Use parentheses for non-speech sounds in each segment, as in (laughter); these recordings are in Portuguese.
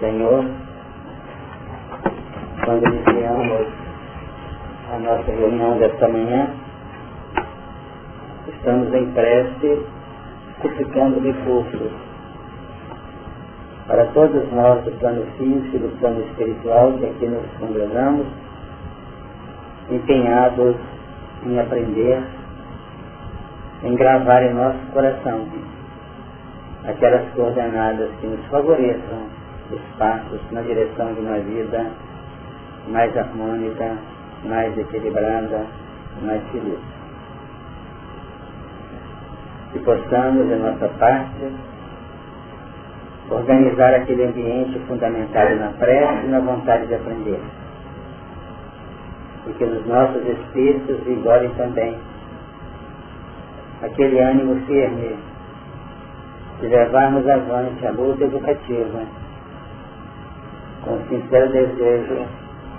Senhor, quando iniciamos a nossa reunião desta manhã, estamos em prece, suplicando recursos para todos nós do plano físico e do plano espiritual que aqui nos congregamos, empenhados em aprender, em gravar em nosso coração aquelas coordenadas que nos favoreçam os passos na direção de uma vida mais harmônica, mais equilibrada, mais feliz. Que possamos, de nossa parte, organizar aquele ambiente fundamentado na prece e na vontade de aprender. E que nos nossos espíritos vigorem também aquele ânimo firme de levarmos avante a luta educativa com sincero desejo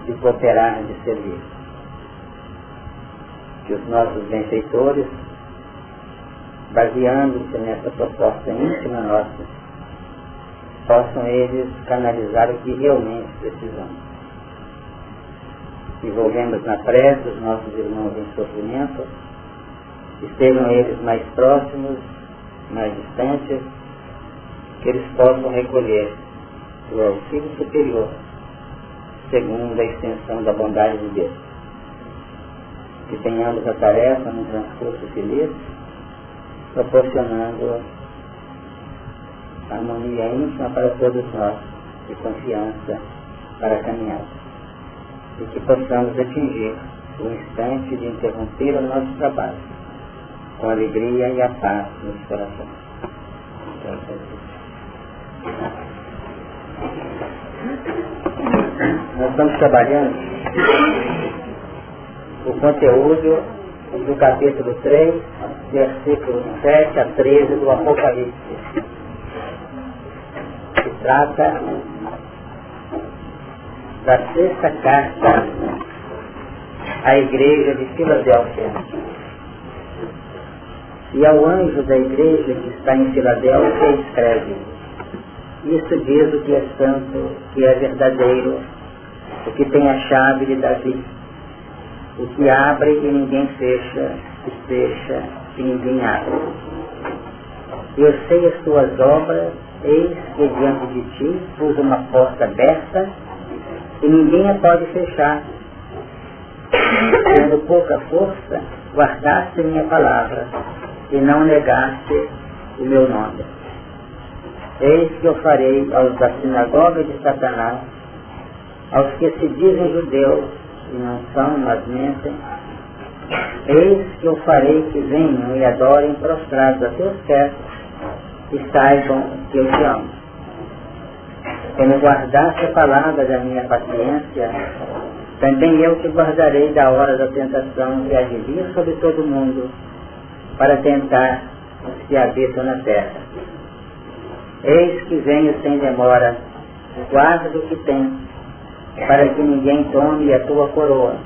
de cooperar, de servir. Que os nossos benfeitores, baseando-se nessa proposta íntima nossa, possam eles canalizar o que realmente precisamos. Envolvemos na prece os nossos irmãos em sofrimento, estejam eles mais próximos, mais distantes, que eles possam recolher o auxílio superior, segundo a extensão da bondade de Deus. Que tenhamos a tarefa no transcurso feliz, proporcionando harmonia íntima para todos nós e confiança para a caminhada. E que possamos atingir o instante de interromper o nosso trabalho com alegria e a paz nos corações. Nós estamos trabalhando o conteúdo do capítulo 3, versículo 7 a 13 do Apocalipse trata da sexta carta à igreja de Filadélfia. E ao anjo da igreja que está em Filadélfia escreve, isso diz o que é santo, que é verdadeiro, o que tem a chave de Davi, o que abre e ninguém fecha, e fecha e ninguém abre. Eu sei as tuas obras Eis que diante de ti pus uma porta aberta e ninguém a pode fechar. Tendo pouca força, guardaste minha palavra e não negaste o meu nome. Eis que eu farei aos da sinagoga de Satanás, aos que se dizem judeus e não são, mas mentem, eis que eu farei que venham e adorem prostrados a teus pés e saibam que eu te amo. Como guardaste a palavra da minha paciência, também eu te guardarei da hora da tentação que há de vir sobre todo mundo, para tentar os que habitam na terra. Eis que venho sem demora, guarda o que tem, para que ninguém tome a tua coroa.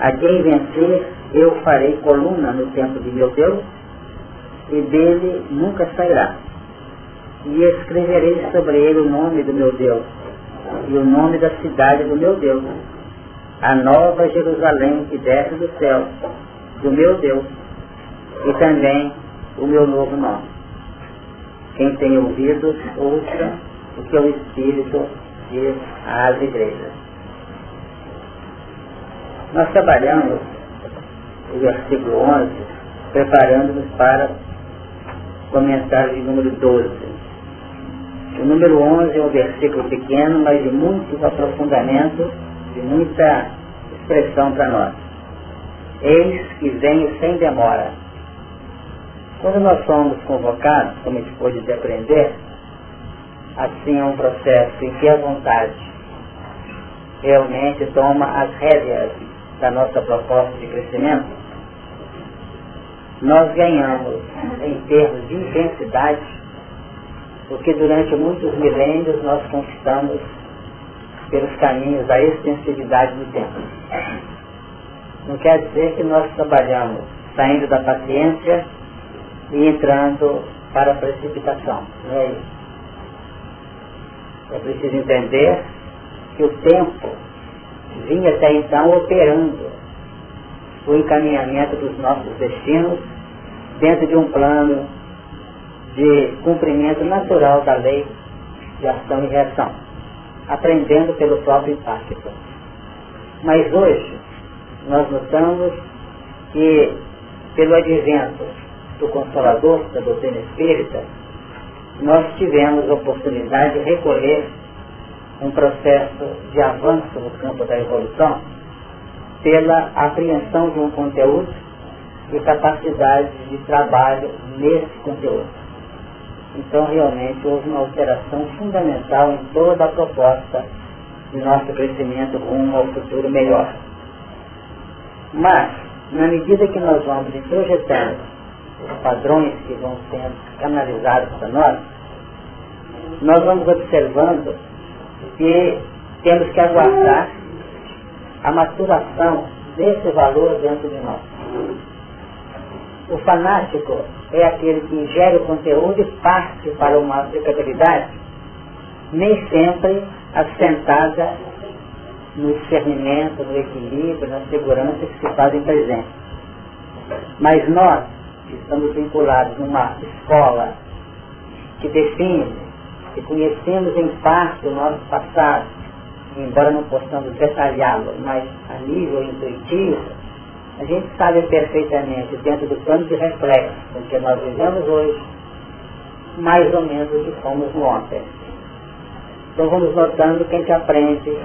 A quem vencer, eu farei coluna no templo de meu Deus, e dele nunca sairá. E escreverei sobre ele o nome do meu Deus, e o nome da cidade do meu Deus, a nova Jerusalém que desce do céu, do meu Deus, e também o meu novo nome. Quem tem ouvidos, ouça o que o Espírito diz às igrejas. Nós trabalhamos o versículo 11, preparando-nos para comentário de número 12. O número 11 é um versículo pequeno, mas de muito aprofundamento, de muita expressão para nós. Eis que venho sem demora. Quando nós somos convocados, como a gente pôde aprender, assim é um processo em que a vontade realmente toma as rédeas da nossa proposta de crescimento, nós ganhamos em termos de intensidade o que durante muitos milênios nós conquistamos pelos caminhos da extensividade do tempo. Não quer dizer que nós trabalhamos saindo da paciência e entrando para a precipitação. Não é isso. É preciso entender que o tempo vinha até então operando o encaminhamento dos nossos destinos dentro de um plano de cumprimento natural da lei de ação e reação, aprendendo pelo próprio impacto. Mas hoje, nós notamos que, pelo advento do Consolador, da doutrina espírita, nós tivemos a oportunidade de recolher um processo de avanço no campo da evolução pela apreensão de um conteúdo e capacidade de trabalho nesse conteúdo. Então, realmente, houve uma alteração fundamental em toda a proposta de nosso crescimento rumo ao futuro melhor. Mas, na medida que nós vamos introjetando os padrões que vão sendo canalizados para nós, nós vamos observando que temos que aguardar a maturação desse valor dentro de nós. O fanático é aquele que ingere o conteúdo e parte para uma aplicabilidade, nem sempre assentada no discernimento, no equilíbrio, na segurança que se fazem presente. Mas nós, que estamos vinculados numa escola que define, que conhecemos em parte o nosso passado, embora não possamos detalhá-lo, mas a nível intuitivo, a gente sabe perfeitamente, dentro do plano de reflexo com que nós vivemos hoje, mais ou menos o que fomos no ontem. Então vamos notando que a gente aprende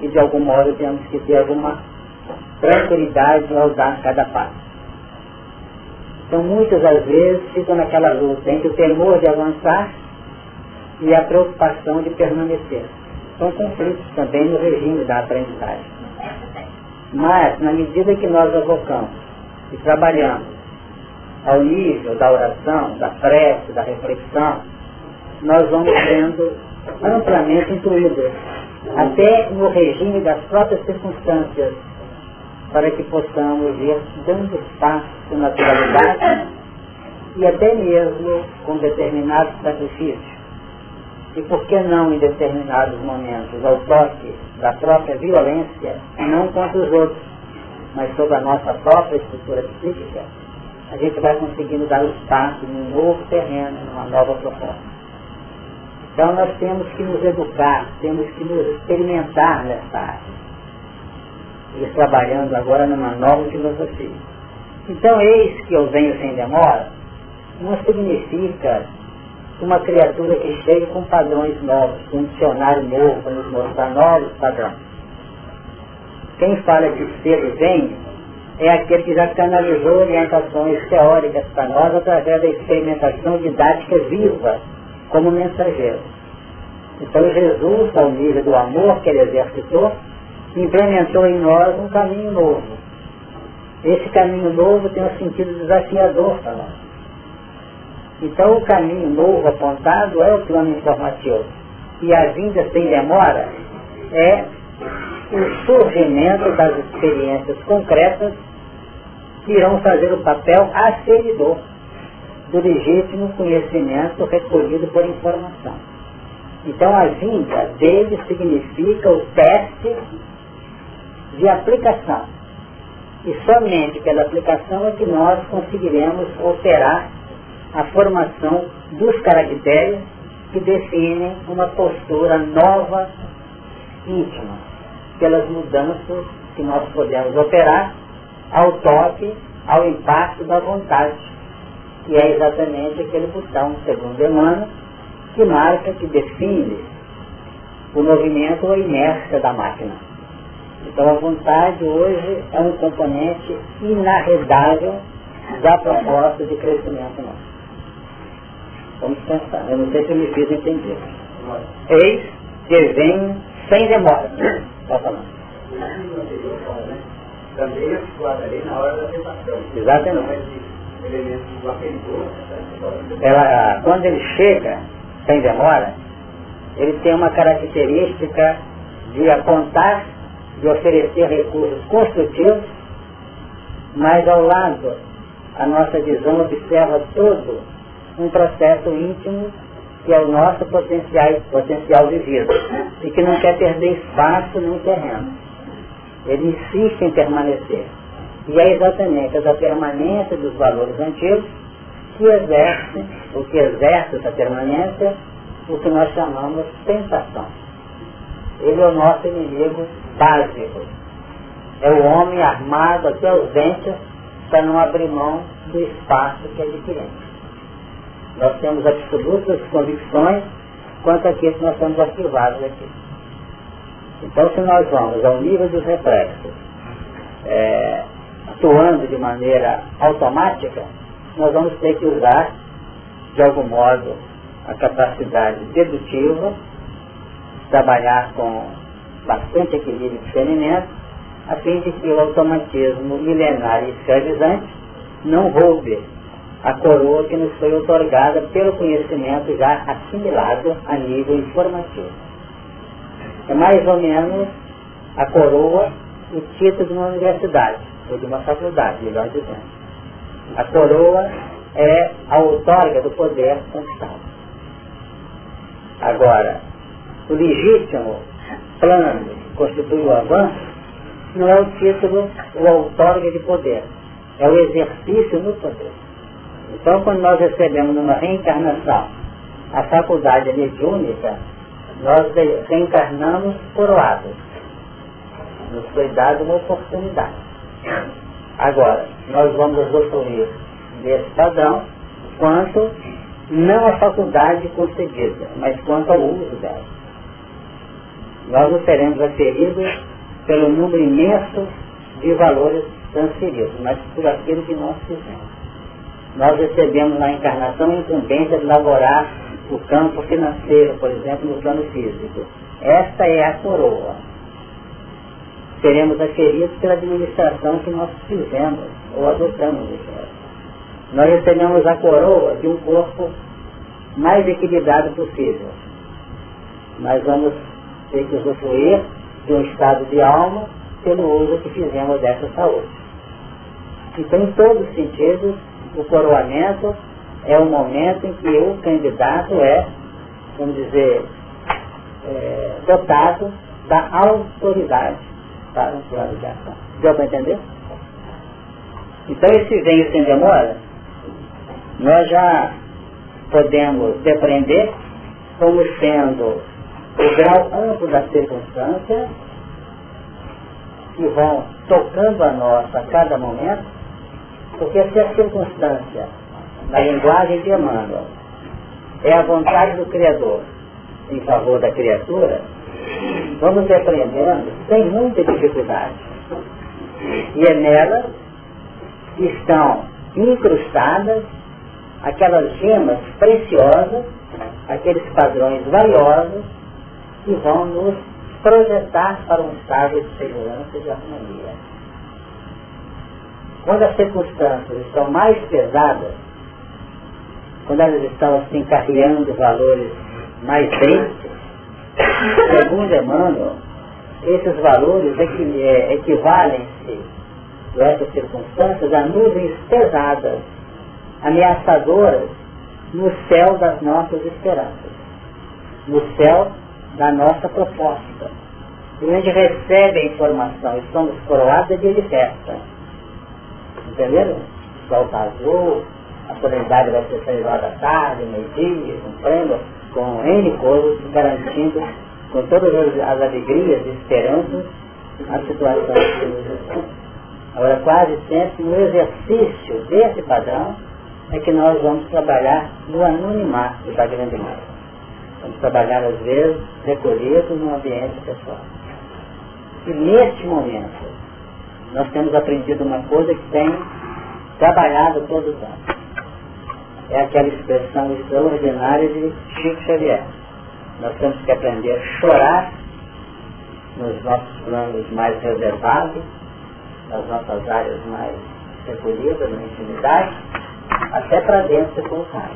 e de algum modo temos que ter alguma tranquilidade ao dar cada passo. Então muitas das vezes ficam naquela luta entre o temor de avançar e a preocupação de permanecer. São conflitos também no regime da aprendizagem. Mas, na medida que nós avocamos e trabalhamos ao nível da oração, da prece, da reflexão, nós vamos sendo amplamente incluídos, até no regime das próprias circunstâncias, para que possamos ir dando espaço com naturalidade e até mesmo com determinados sacrifícios. E por que não em determinados momentos, ao toque da própria violência, não contra os outros, mas sobre a nossa própria estrutura psíquica, a gente vai conseguindo dar o espaço num novo terreno, numa nova proposta. Então nós temos que nos educar, temos que nos experimentar nessa área. E trabalhando agora numa nova filosofia. Então eis que eu venho sem demora, não significa uma criatura que chega com padrões novos, com um dicionário novo para nos mostrar novos padrões. Quem fala que cedo vem é aquele que já canalizou orientações teóricas para nós através da experimentação didática viva como mensageiro. Então Jesus, ao nível do amor que ele exercitou, implementou em nós um caminho novo. Esse caminho novo tem um sentido desafiador para nós. Então o caminho novo apontado é o plano informativo. E a vinda sem demora é o surgimento das experiências concretas que irão fazer o papel aferidor do legítimo conhecimento recolhido por informação. Então a vinda dele significa o teste de aplicação. E somente pela aplicação é que nós conseguiremos operar a formação dos caracteres que definem uma postura nova, íntima, pelas mudanças que nós podemos operar ao toque, ao impacto da vontade, que é exatamente aquele botão, segundo Emmanuel, que marca, que define o movimento ou a inércia da máquina. Então a vontade hoje é um componente inarredável da proposta de crescimento nosso. Vamos pensar. Eu não sei se eu me fiz entender. Eis que vem sem demora. Está falando. Também eu na hora da tentação. Exatamente. Ela, quando ele chega sem demora, ele tem uma característica de apontar, de oferecer recursos construtivos, mas ao lado a nossa visão observa todo um processo íntimo que é o nosso potencial, potencial de vida, e que não quer perder espaço nem terreno. Ele insiste em permanecer. E é exatamente essa permanência dos valores antigos que exerce, o que exerce essa permanência, o que nós chamamos tentação. Ele é o nosso inimigo básico. É o homem armado até os dentes para não abrir mão do espaço que adquirimos. Nós temos absolutas convicções quanto àquilo que nós estamos arquivados aqui. Então, se nós vamos ao nível dos reflexos, é, atuando de maneira automática, nós vamos ter que usar, de algum modo, a capacidade dedutiva, trabalhar com bastante equilíbrio de discernimento, a fim de que o automatismo milenar e escravizante não roube a coroa que nos foi otorgada pelo conhecimento já assimilado a nível informativo. É mais ou menos a coroa o título de uma universidade, ou de uma faculdade, melhor dizendo. A coroa é a outorga do poder conquistado. Agora, o legítimo plano que constitui o avanço não é o título ou a outorga de poder, é o exercício no poder. Então, quando nós recebemos numa reencarnação a faculdade mediúnica, nós reencarnamos coroados. Nos foi dada uma oportunidade. Agora, nós vamos usufruir desse padrão quanto não a faculdade concedida, mas quanto ao uso dela. Nós não seremos aferidos pelo número imenso de valores transferidos, mas por aquilo que nós fizemos nós recebemos na encarnação a incumbência de elaborar o campo financeiro, por exemplo, no plano físico. Esta é a coroa. Seremos aferidos pela administração que nós fizemos ou adotamos. Nós recebemos a coroa de um corpo mais equilibrado possível. Mas vamos ter que usufruir de um estado de alma pelo uso que fizemos dessa saúde. Então, em todos os sentidos, o coroamento é o momento em que o candidato é, vamos dizer, é, dotado da autoridade para um plano de ação. Deu para entender? Então esse venho sem demora, nós já podemos depreender como sendo o grau amplo das circunstâncias que vão tocando a nós a cada momento porque se a circunstância, na linguagem de Emmanuel, é a vontade do Criador em favor da criatura, vamos aprendendo sem muita dificuldade. E é nela que estão incrustadas aquelas gemas preciosas, aqueles padrões valiosos que vão nos projetar para um estado de segurança e de harmonia. Quando as circunstâncias estão mais pesadas, quando elas estão assim carreando valores mais densos, segundo Emmanuel, esses valores é, equivalem-se, nessas circunstâncias, a nuvens pesadas, ameaçadoras, no céu das nossas esperanças, no céu da nossa proposta. E gente recebe a informação e somos coroados de festa Entenderam? O azul, a solenidade vai ser seis horas da tarde, meio-dia, com prêmio, com N coisas, garantindo com todas as, as alegrias e esperanças a situação que nos Agora, quase sempre, no exercício desse padrão, é que nós vamos trabalhar no anonimato da grande massa. Vamos trabalhar, às vezes, recolhidos no ambiente pessoal. E neste momento, nós temos aprendido uma coisa que tem trabalhado todos os anos. É aquela expressão extraordinária de Chico Xavier. Nós temos que aprender a chorar nos nossos planos mais reservados, nas nossas áreas mais recolhidas, na intimidade, até para dentro se colocar.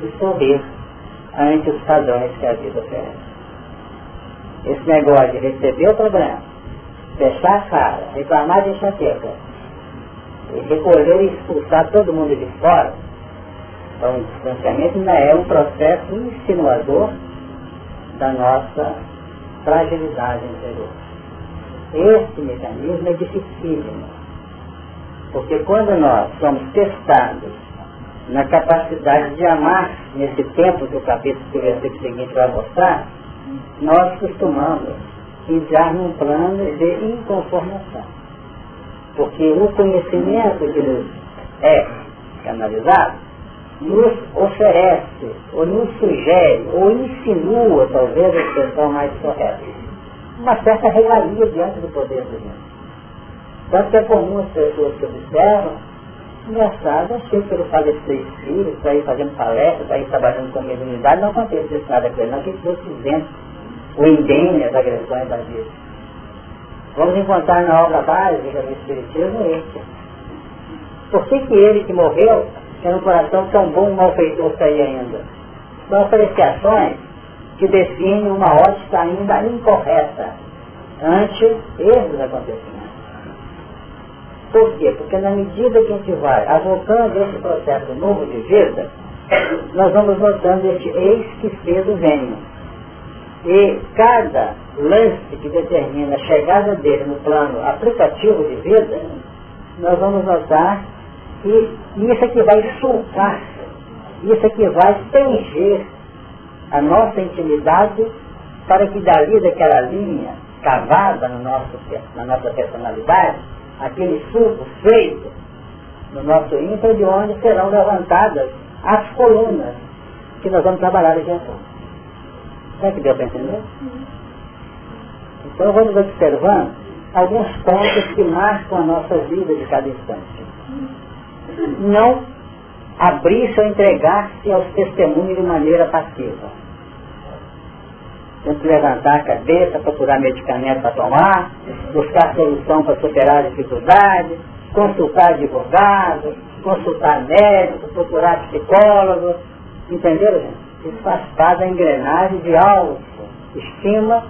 E sorrir ante os padrões que a vida oferece. Esse negócio de receber o problema, fechar a cara, reclamar de enxaqueca, e recolher e expulsar todo mundo de fora, Então o distanciamento ainda é um processo insinuador da nossa fragilidade interior. Esse mecanismo é dificílimo. Porque quando nós somos testados na capacidade de amar nesse tempo que o capítulo do versículo seguinte vai mostrar, nós costumamos entrar num plano de inconformação. Porque o conhecimento que nos é canalizado nos oferece, ou nos sugere, ou insinua, talvez a expressão mais correta, uma certa regalia diante do poder divino. Tanto que é comum as pessoas que observam, engraçado, achei que ele falecer espírito, está aí fazendo palestra, está aí trabalhando com a mediunidade, não acontece isso nada com ele, não, que ele fosse isento, o indene as agressões da vida. Vamos encontrar na obra básica do Espiritismo isso. Por que, que ele que morreu tem um coração tão bom, malfeitor aí ainda? São apreciações que definem uma ótica ainda incorreta ante erros acontecimentos. Por quê? Porque na medida que a gente vai avocando esse processo novo de vida, nós vamos notando este ex que venho. E cada lance que determina a chegada dele no plano aplicativo de vida, nós vamos notar que isso é que vai sulcar, isso é que vai preencher a nossa intimidade para que dali daquela linha cavada no nosso, na nossa personalidade, aquele suco feito no nosso ímpar, de onde serão levantadas as colunas que nós vamos trabalhar aqui então. Será que deu para entender? Então vamos observando alguns pontos que marcam a nossa vida de cada instante. Não abrir-se ou entregar-se aos testemunhos de maneira passiva. Temos que levantar a cabeça, procurar medicamento para tomar, buscar solução para superar a dificuldade, consultar advogado, consultar médico, procurar psicólogo. Entenderam, gente? Isso faz parte da engrenagem de autoestima,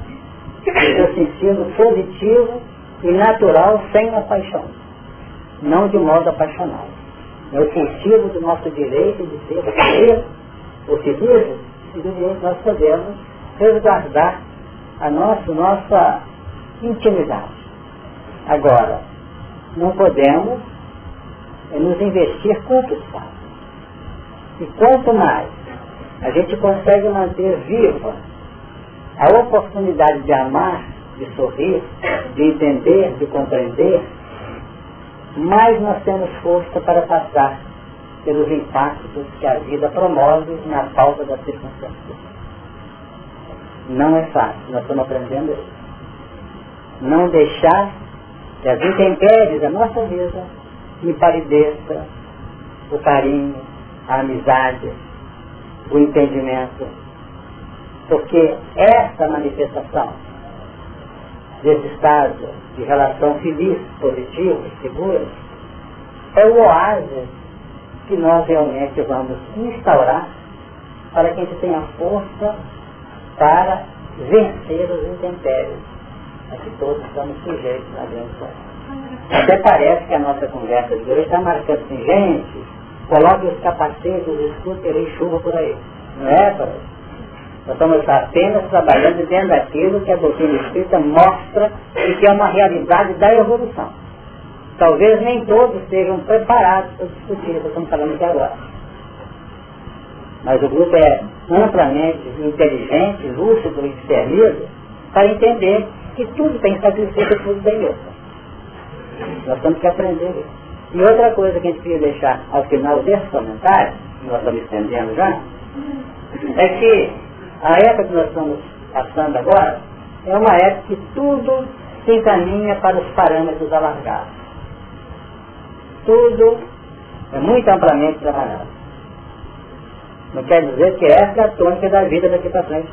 no sentido positivo e natural, sem a paixão. Não de modo apaixonado. É o do nosso direito de ser o civismo, e do direito nós podemos resguardar a nossa, nossa intimidade. Agora, não podemos é, nos investir conquistar. E quanto mais a gente consegue manter viva a oportunidade de amar, de sorrir, de entender, de compreender, mais nós temos força para passar pelos impactos que a vida promove na falta das circunstâncias. Não é fácil, nós estamos aprendendo isso. Não deixar que as intempéries da nossa vida empalideça o carinho, a amizade, o entendimento. Porque essa manifestação desse estado de relação feliz, positivo, seguro, é o oásis que nós realmente vamos instaurar para que a gente tenha força para vencer os intempéries a que todos estamos sujeitos na grande Até parece que a nossa conversa de hoje está marcando assim, gente, coloque os capacetes, escuta, terei chuva por aí. Não é, para Nós estamos apenas trabalhando dentro daquilo que a doutrina espírita mostra e que é uma realidade da evolução. Talvez nem todos estejam preparados para discutir o que estamos falando aqui agora. Mas o grupo é amplamente inteligente, lúcido e discernido para entender que tudo tem sacrifício tudo tem luta. Nós temos que aprender isso. E outra coisa que a gente queria deixar ao final desse comentário, nós estamos estendendo já, é que a época que nós estamos passando agora é uma época que tudo se encaminha para os parâmetros alargados. Tudo é muito amplamente trabalhado. Não quer dizer que essa é a tônica da vida daqui para frente.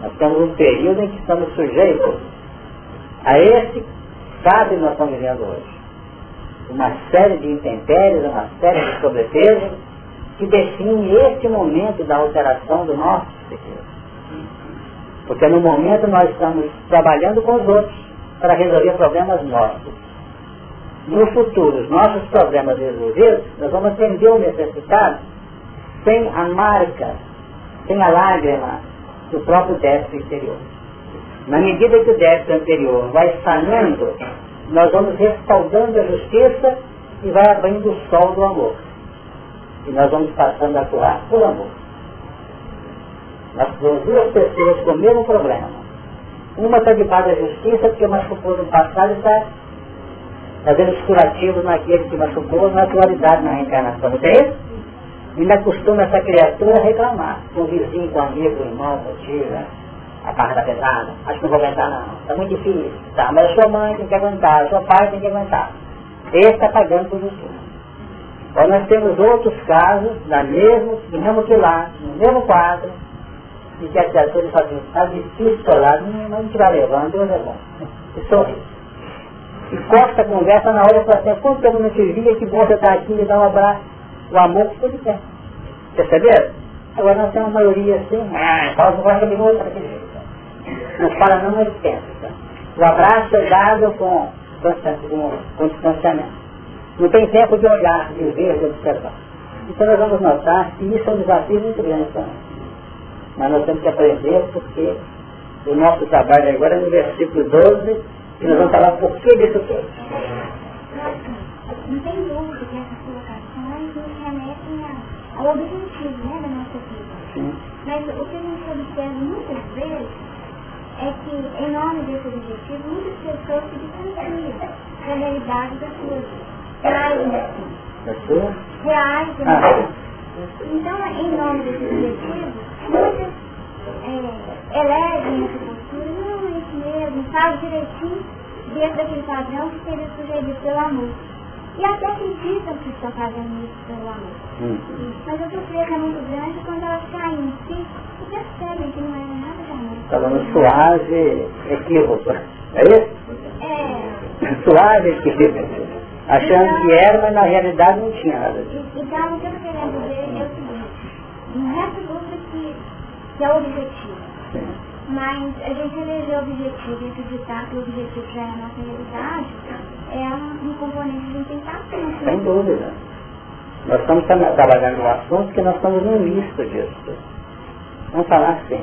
Nós estamos num período em que estamos sujeitos a esse estado que nós estamos vivendo hoje uma série de intempéries, uma série de sobrepesos, que define este momento da alteração do nosso psiquismo. Porque no momento nós estamos trabalhando com os outros para resolver problemas nossos. No futuro, os nossos problemas resolvidos, nós vamos atender o necessitado sem a marca, sem a lágrima do próprio débito interior. Na medida que o débito anterior vai sanando, nós vamos respaldando a justiça e vai abrindo o sol do amor. E nós vamos passando a atuar por amor. Nós temos duas pessoas com o mesmo problema. Uma está debaixo da justiça porque machucou no passado e está fazendo os curativos naquele que machucou na atualidade, na reencarnação. Não tem isso? Ainda costuma essa criatura reclamar. Com o vizinho, com o amigo, com o irmão, com o tio, né? a barra está pesada, acho que não vou aguentar não, está muito difícil, tá, mas a sua mãe tem que aguentar, a sua pai tem que aguentar. Esse está pagando por você. Ou nós temos outros casos, na mesmo, no mesmo quilar, no mesmo quadro, e que a criatura fala assim, está difícil falar, mas a gente vai levando, Deus é bom. E sorri. E corta a conversa na hora e fala assim, quanto tempo não te via, que bom você estar aqui, me dá um abraço. O amor ficou de pé. Perceberam? Agora nós temos maioria assim, ah, fala com 40 minutos daquele jeito. Não fala não, mas pensa. O abraço é dado com, com, com distanciamento. Não tem tempo de olhar, de ver, de observar. Então nós vamos notar que isso é um desafio muito grande também. Mas nós temos que aprender porque o nosso trabalho agora é no versículo 12, e nós vamos falar por que disso tudo. Não tem dúvida que essas colocações nos remetem ao objetivo né, da nossa vida. Sim. Mas o que a gente observa muitas vezes é que, em nome desse objetivo, muitas pessoas se distanciam da realidade das coisas. Reagem assim. Reagem ah. Então, em nome desse objetivo, muitas é, elegem essa postura, não, é isso mesmo, faz direitinho dentro daquele padrão que seria sugerido pelo amor. E até acreditam que estão fazendo isso pelo amor. Mas a surpresa é muito grande quando elas caem em si e percebem que não era nada de amor. Falando suave equívoco. É isso? É. Suave equívoco. Achando então, que era, mas na realidade não tinha nada. Então, o que eu estou querendo dizer é o seguinte. Não é dúvida que, que é o objetivo. Sim. Mas a gente eleger o objetivo e acreditar que o objetivo já é a nossa realidade é um, um componente de tentação. Sem dúvida. Nós estamos trabalhando um assunto que nós estamos no misto disso. Vamos falar assim.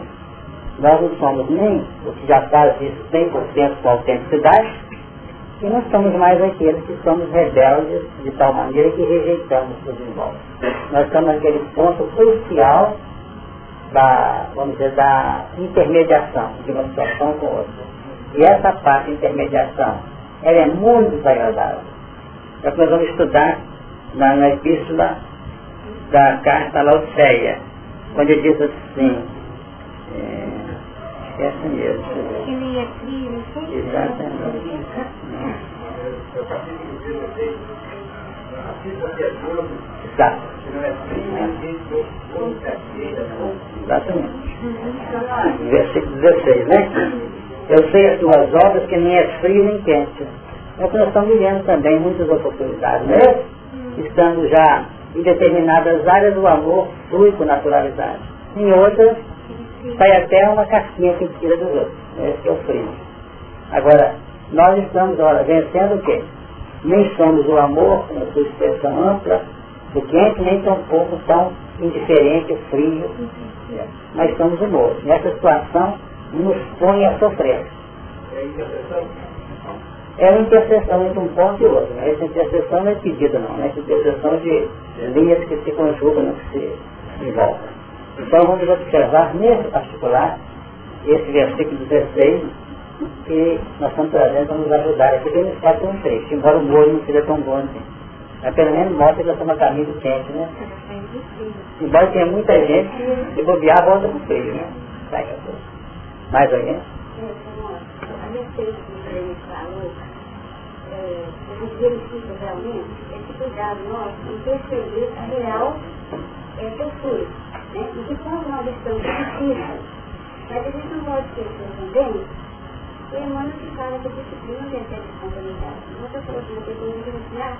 Nós não somos nem o que já faz isso 100% com autenticidade, e não somos mais aqueles que somos rebeldes de tal maneira que rejeitamos os envolve. Nós estamos naquele ponto crucial da, vamos dizer, da intermediação de uma situação com outra. E essa parte de intermediação, ela é muito desagradável. É o que nós vamos estudar na, na epístola da carta Laodiceia, onde diz assim, é, essa mesmo. Exatamente. Exato. Exatamente. Versículo 16, né? Eu sei as tuas obras que nem é frio nem quente. É o que nós estamos vivendo também, muitas oportunidades, né? Estando já em determinadas áreas do amor flui com naturalidade. Em outras, sai até uma casquinha que tira dos outros. Esse é o frio. Agora, nós estamos, olha, vencendo o quê? Nem somos o amor, na sua expressão ampla, o quente, nem tão pouco tão indiferente, frio, mas somos humor. Nessa situação, nos põe a sofrer. É uma interseção entre um ponto e outro. Né? Essa interseção não é pedida não, né? essa interseção de linhas que se conjugam, que se envolvem. Então vamos observar nesse particular, esse versículo 16, que nós estamos trazendo para nos ajudar aqui, bem nos quatro um trecho, embora o molho não seja tão bom assim. Mas pelo menos mostra que nós estamos a caminho do quente, né? Embora tenha muita gente que bobear volta pro frio, né? Mais alguém? Do que ele falou, a gente verifica realmente esse cuidado nosso em perceber a real é, postura, né? E que quando nós estamos sensíveis, mas a gente não pode esquecer também que Emmanuel que fala que a disciplina deve ter responsabilidade. Não estou falando que você tem que gerenciar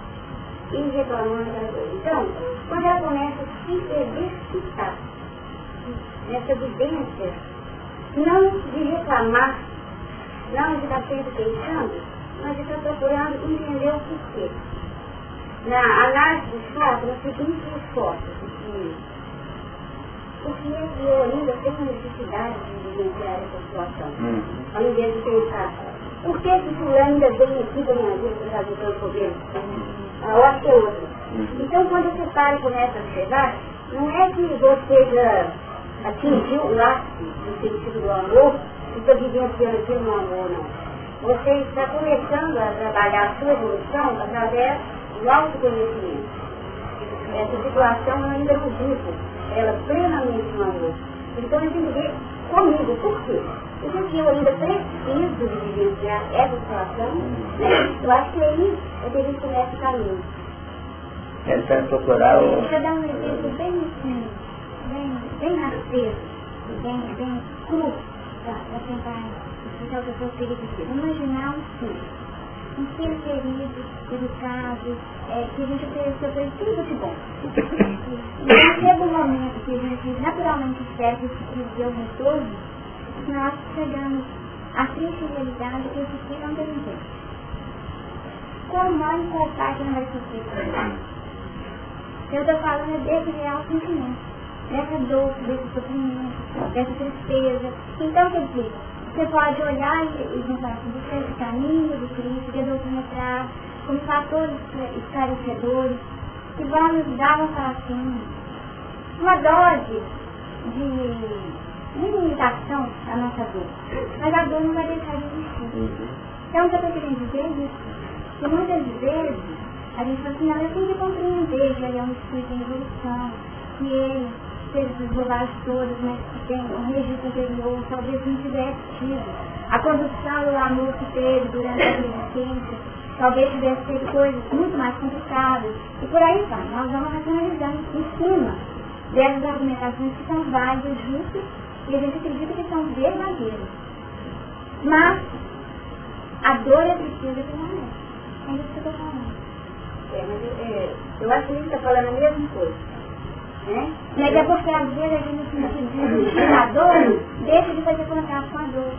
e reclamando aquela coisa. Então, quando ela começa a se exercitar nessa vivência, não de reclamar, não de estar sempre queixando, mas de estar procurando entender o porquê. Na análise dos fatos, nós seguimos os fotos que porque eu ainda tenho necessidade de vivenciar essa situação. Hum. Ao invés de pensar, por que esse fulano ainda vem aqui da minha vida para fazer o problema? A hora é outra. Hum. Então, quando você para e começa a observar, não é que você já atingiu o ápice do sentido do amor está vivenciando aquilo no amor, não. Você está começando a trabalhar a sua evolução através do autoconhecimento. Essa situação ainda não vivo ela plenamente no amor. Então eu tenho que ver comigo, por quê? Porque eu ainda preciso de vivenciar essa situação, né? eu acho que aí é que a gente começa o caminho. Tentando procurar o... Deixa eu dar um exemplo bem assim, bem, bem rasteiro, bem, bem cru, para tentar explicar o que eu queria dizer. Imaginar um filho um filho querido, educado, é, que a gente ofereceu para ele tudo de bom. E chega um momento que a gente naturalmente espera que dê o retorno, nós chegamos à triste realidade que esse filho não tem ninguém. Qual mãe e qual pai que não vai sofrer? Eu estou falando desse real sentimento, dessa dor, desse sofrimento, dessa tristeza. Então, quer dizer, você pode olhar e, pensar assim, do caminho do Cristo, de doutrina traz, como fatores esclarecedores, que vão nos dar, vamos falar assim, uma dose de limitação à nossa dor. Mas a dor não vai deixar de existir. Então, o que eu estou querendo dizer é isso. Que muitas vezes a gente fala assim, eu tenho que compreender que ele é um espírito em evolução, que ele essas bobagens todas, mas que tem um registro anterior, talvez não tivesse tido. A condução do amor que teve durante a adolescência, talvez tivesse feito coisas muito mais complicadas. E por aí vai, nós vamos racionalizando em cima dessas argumentações que são válidas, justas, e a gente acredita que são verdadeiras. Mas a dor é precisa permanecer. É isso que eu estou falando. É, mas é, eu acho que a gente está falando a mesma coisa. Né? Mas é porque às vezes a gente se sentindo a dor, deixa de fazer contato com a dor.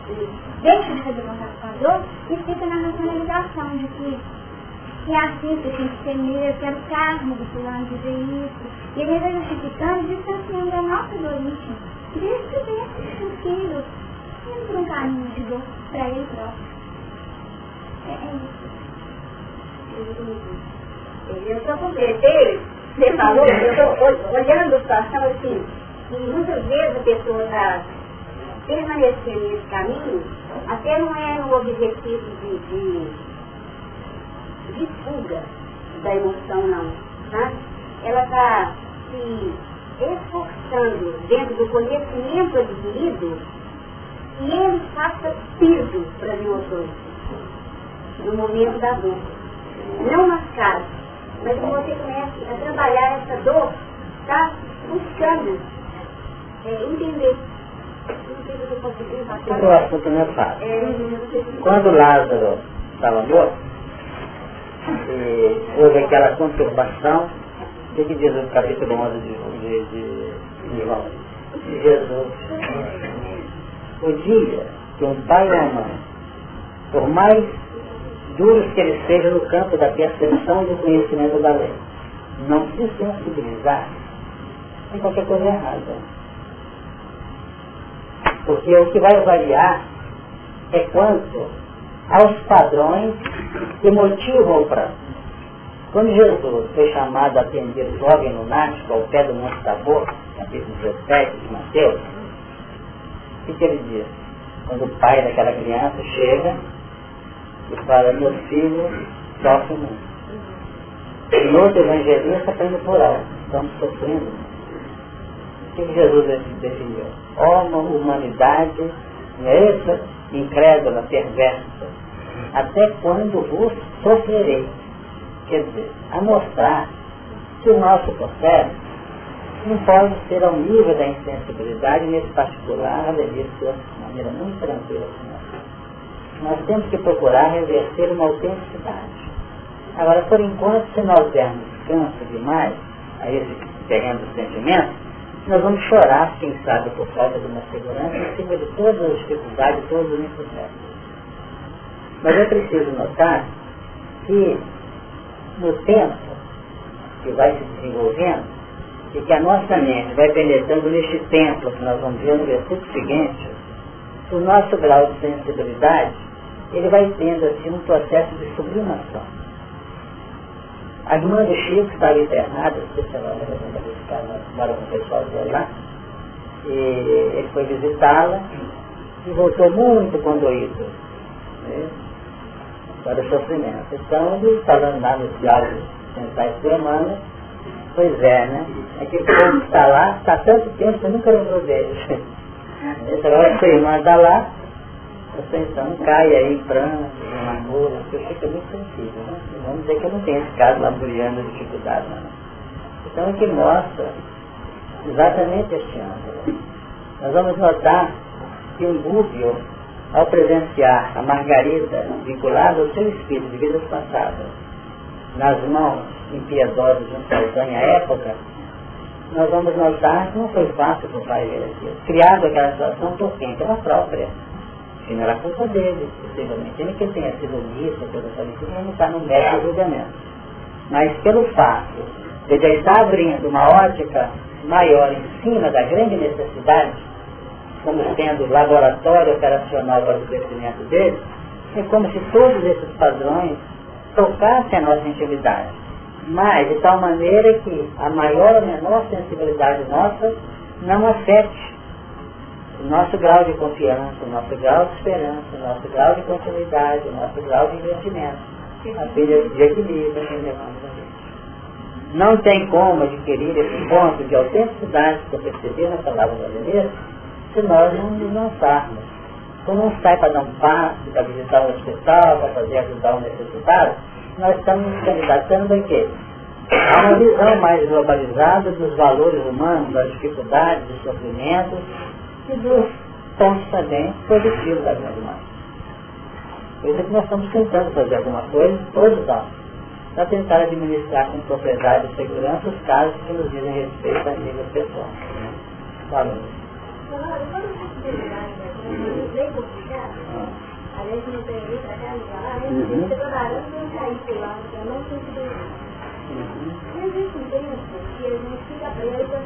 Deixa de fazer contato com a dor e fica na racionalização de que, é assim que tem que ser meu, que era o carne do fulano dizer isso. E ele vai justificando, distanciando a nossa dor íntima. Desde que venha o filho, indo por um caminho de dor para ele próprio. É, é isso. Eu só completei você falou, eu estou olhando a situação assim, que muitas vezes a pessoa está permanecendo nesse caminho, até não é no objetivo de, de, de fuga da emoção, não. Tá? Ela está se esforçando dentro do conhecimento adquirido e ele faça piso para as emoções no momento da dor. Não mascara mas quando você começa a trabalhar essa dor, está buscando é, entender. O assunto não é fácil. Quando Lázaro estava morto, houve aquela conturbação, o que, diz o capítulo 11 de, de, de, de João? Jesus. O dia que um pai e uma mãe, por mais duros que ele seja no campo da percepção do conhecimento da lei. Não se sensibilizar tem qualquer coisa errada. Porque o que vai avaliar é quanto aos padrões que motivam o pranto. Quando Jesus foi chamado a atender o jovem lunático ao pé do Monte Tabor, capítulo 17 de Mateus, o que ele diz? Quando o pai daquela criança chega sofre muito. E no outro evangelista está indo por alto, estamos sofrendo. O que Jesus definiu? Uma humanidade, essa? Incrédula, perversa. Até quando vos sofrerei. Quer dizer, a mostrar que o nosso processo não pode ser ao nível da insensibilidade, nesse particular, a maneira muito tranquila nós temos que procurar reverter uma autenticidade. Agora, por enquanto, se nós dermos canso demais a esse terreno do sentimento, nós vamos chorar, quem sabe, por falta de uma segurança em cima de todas as dificuldades, todos os insucessos. Mas é preciso notar que no tempo que vai se desenvolvendo, e que a nossa mente vai penetrando neste templo que nós vamos ver no versículo seguinte, o nosso grau de sensibilidade, ele vai tendo assim um processo de sublimação. A irmã do Chico estava internada, se você não lembra, mora com o pessoal dele lá, e ele foi visitá-la e voltou muito condoído né, para o sofrimento. Então, ele falando lá nos diálogos centrais de semana, pois é, né? Aquele povo que está lá, está tanto tempo que eu nunca lembrou deles. (laughs) Essa hora que a irmã está lá, você então cai aí em pranto, em amargura, porque eu fico muito sensível, né? vamos dizer que eu não tenho esse caso laboriando dificuldade, não. Então, o que mostra exatamente este ângulo. Nós vamos notar que o Gúbio, ao presenciar a Margarida vinculada ao seu espírito de vidas passadas, nas mãos impiedosas de um à época, nós vamos notar que não foi fácil para o pai aquilo. Criado aquela situação por quem? Pela própria. Que não era culpa dele, possivelmente. Ele que tenha sido omisso, pelo falecido, não está no mérito do julgamento. Mas pelo fato de ele estar abrindo uma ótica maior em cima da grande necessidade, como sendo laboratório operacional para o crescimento dele, é como se todos esses padrões tocassem a nossa intimidade. Mas de tal maneira que a maior ou menor sensibilidade nossa não afete o nosso grau de confiança, o nosso grau de esperança, o nosso grau de continuidade, o nosso grau de investimento, a pilha de equilíbrio que da gente. Não tem como adquirir esse ponto de autenticidade que eu percebi na palavra brasileira se nós não nos lançarmos. Quando não sai para dar um passo, para visitar um hospital, para fazer ajudar um necessitado, nós estamos nos candidatando a quê? A uma visão mais globalizada dos valores humanos, das dificuldades, dos sofrimentos e dos pontos também positivos da vida humana. Por isso é que nós estamos tentando fazer alguma coisa, todos nós, para tentar administrar com propriedade e segurança os casos que nos dizem respeito a nível pessoal. Valeu. Né? Uhum. Você trabalhando, não. E existe um tempo que a gente fica preso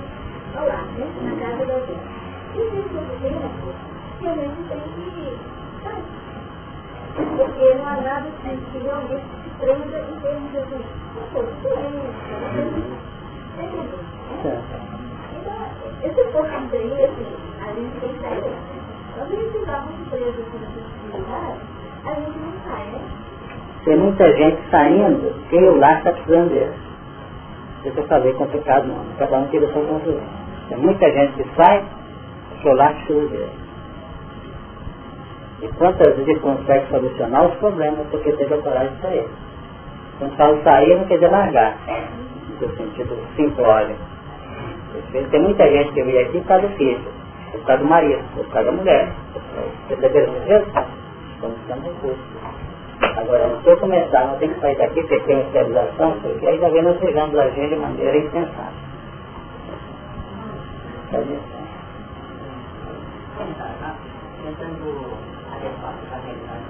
ao lar, né? Na casa da outra. E existe outro tempo a gente tem que sair. Porque não há nada que realmente se prenda em termos de assim, uma. Então, esse pouco de a gente tem que sair. Quando a gente está muito preso assim, a gente não sai, né? Tem muita gente saindo, quem o lar está precisando dele. Eu falei complicado não, cada um tira a sua conclusão. Tem muita gente que sai, o lar precisa dele. E quantas vezes consegue solucionar os problemas porque teve a coragem de sair. Quando falo sair, não quer dizer largar, no sentido simplório. Tem muita gente que veio aqui por causa do filho, por causa do marido, por causa da mulher. Está vendo estamos ficando recursos. Agora, se eu começar, não tem que sair daqui porque tem especialização, porque aí já vem nós chegando a gente de maneira insensata. Tentando adequar a realidade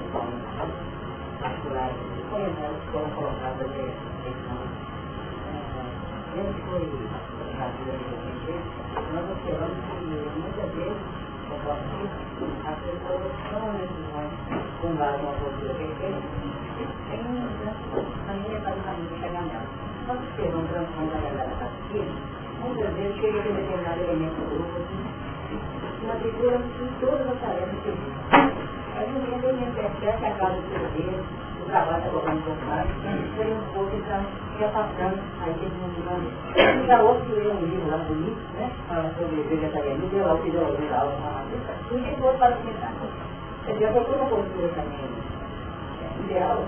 particular, comentários que foram colocados ali, ele foi nós observamos que muitas vezes as pessoas são necessárias com base numa postura perfeita, tem a minha caminho de chegar nela. Nós observamos transição da realidade assistida, muitas vezes chega de determinado elemento do grupo uma figura em todas as tarefas que existe. Mas ninguém tem nem percebe que a casa do dele, o trabalho está colocando pouco mais, foi um pouco então já passando, aí tem um nome. E da outra que um livro lá bonito, né? Falando sobre vegetarianismo, eu lá fiz a aula com a Tudo que for para Quer dizer, eu uma postura também ideal,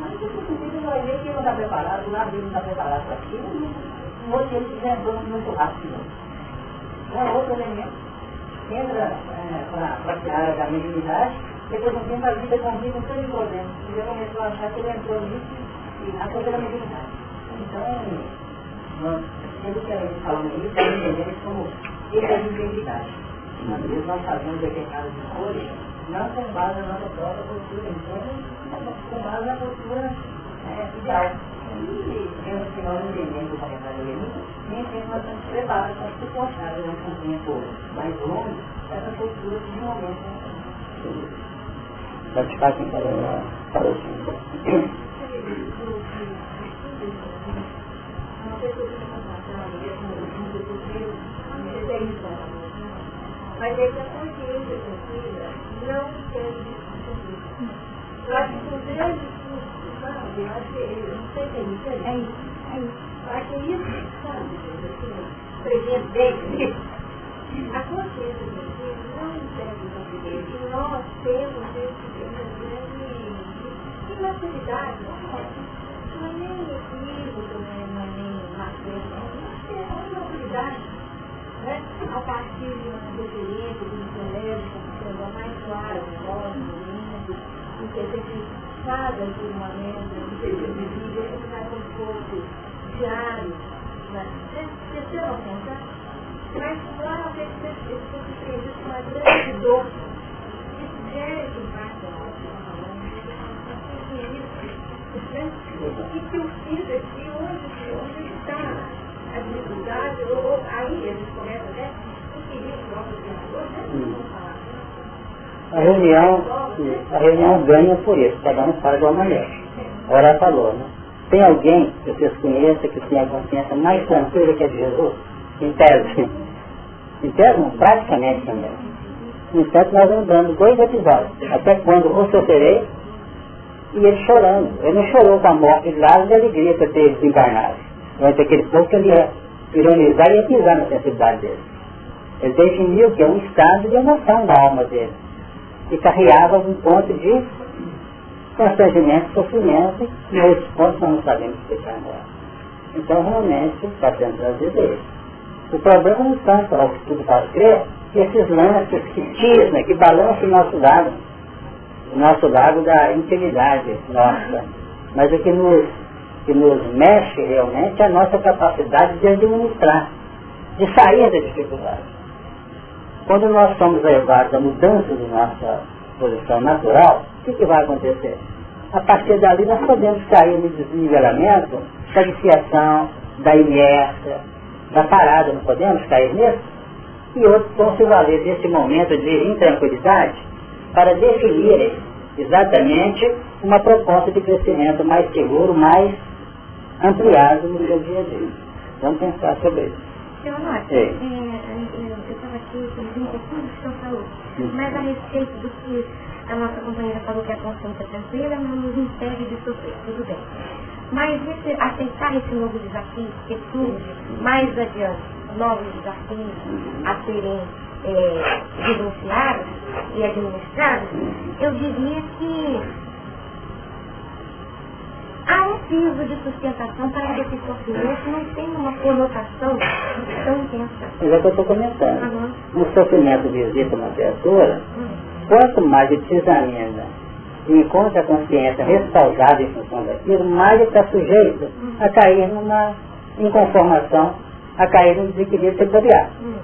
mas significa que vai ver que não está preparado, o navio não está preparado para aquilo, um outro ele já entrou muito rápido. Um outro elemento entra é, para a área da mediunidade, depois não tempo a vida convive um todo problema. E já começou a achar que ele entrou nisso e a coisa da mediunidade. Então, nós, pelo que a gente falando aqui, estamos entendendo como irresistibilidade. Às vezes nós fazemos determinadas escolhas não com base na nossa própria postura interna, mas com base na postura é, ideal. é o que nós entendemos o comentário dele, nem sempre nós estamos preparados para suportar durante um tempo mais longo essa postura de momento. Praticar quem falou assim. Mas é que a consciência tranquila não tem eu acho que o grande sabe? Eu acho que, eu não sei se é isso. É isso, é isso. Que é? Presente. A consciência tranquila não impede o compreender que nós temos esse grande imaturidade, não é nem equívoco, não é nem macete, é uma imaturidade né? a partir de uma referência, de um colégio, sendo mais claro, nós, lindo, e que a gente sabe aqui uma mesa, um período de vida, diário, né? Vocês terão conta? Mas lá a gente fez com uma grande dor. Isso gera esse impacto e que o filho aqui, onde, onde está a dificuldade, ou, aí eles começam treinador, né? A reunião, a reunião ganha por isso, cada um faz de uma maneira. Ora falou, né? Tem alguém que vocês conheçam que tem a consciência mais tranquila que a de Jesus? Em tese. Em tese, praticamente também. No entanto, nós dando dois episódios. Até quando o sofrerei e ele chorando. Ele não chorou com a morte de Lázaro de alegria por ter desencarnado mas aquele povo que ele ia ironizar e ia pisar na sensibilidade dele. Ele definiu que é um estado de emoção da alma dele. E carreava um ponto de constrangimento, sofrimento, e outros pontos nós não sabemos explicar agora. Então, realmente, está sendo trazido isso. O problema não tanto ao que tudo faz crer, que esses lances que tisna, que balançam o nosso lado, o nosso lado da intimidade nossa. Mas o que nos que nos mexe realmente é a nossa capacidade de administrar, de sair da dificuldade. Quando nós somos levados à mudança de nossa posição natural, o que, que vai acontecer? A partir dali nós podemos cair no desnivelamento da viciação, da inércia, da parada, não podemos cair nisso? E outros vão se valer desse momento de intranquilidade para definirem exatamente uma proposta de crescimento mais seguro, mais ampliado no seu dia a dia. Vamos pensar sobre isso. É, eu estava aqui ouvindo tudo que o senhor falou, mas a respeito do que a nossa companheira falou que a consciência tranquila não nos impede de sofrer, tudo bem. Mas esse, aceitar esse novo desafio que surge mais adiante, novos desafios a serem é, vivenciados e administrados, eu diria que há um piso de sustentação para que esse sofrimento não tenha uma conotação tão intensa. É o eu estou comentando. Uhum. Um sofrimento visita uma criatura, uhum. Quanto mais ele se examina e encontra a consciência respaldada em função daquilo, mais ele está sujeito a cair numa inconformação, a cair num desequilíbrio setorial. Uhum.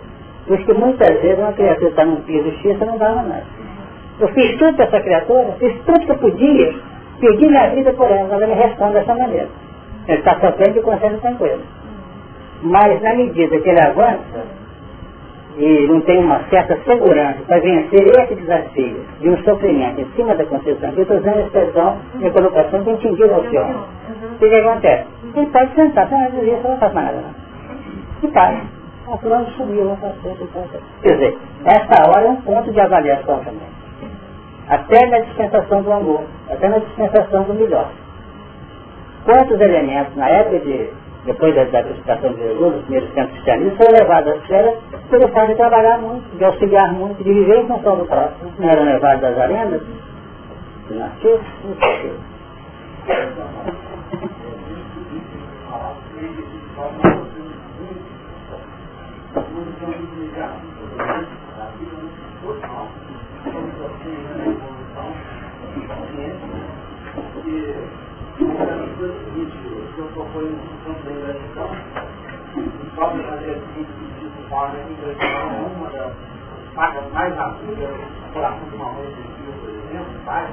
Por que muitas vezes uma criatura está num piso X e não dá nada. Eu fiz tudo para essa criatura, fiz tudo que eu podia, Pedi minha vida por ela, ela me responde dessa maneira. Ele está sofrendo e consegue tranquilo. Mas na medida que ele avança, e não tem uma certa segurança para vencer esse desafio de um sofrimento em cima da concepção, eu estou usando a expressão de colocação de entendido ao senhor. O que, que acontece? Ele pode sentar, não, mas isso não faz nada. Não. E para. A sumiu, não passou, não passou. Quer dizer, essa hora é um ponto de avaliação também até na dispensação do amor, até na dispensação do melhor. Quantos elementos na época de, depois da, da crucificação de Jesus, os primeiros tempos cristianistas, foram levados à esfera por o de trabalhar muito, de auxiliar muito, de viver em função do próximo. Não eram levados às arenas, de não sei o porque que proponho no campo da gratidão, só para fazer assim, fala da gratidão, uma das sacas mais agudas, coração de uma mãe de filho, por exemplo, pai,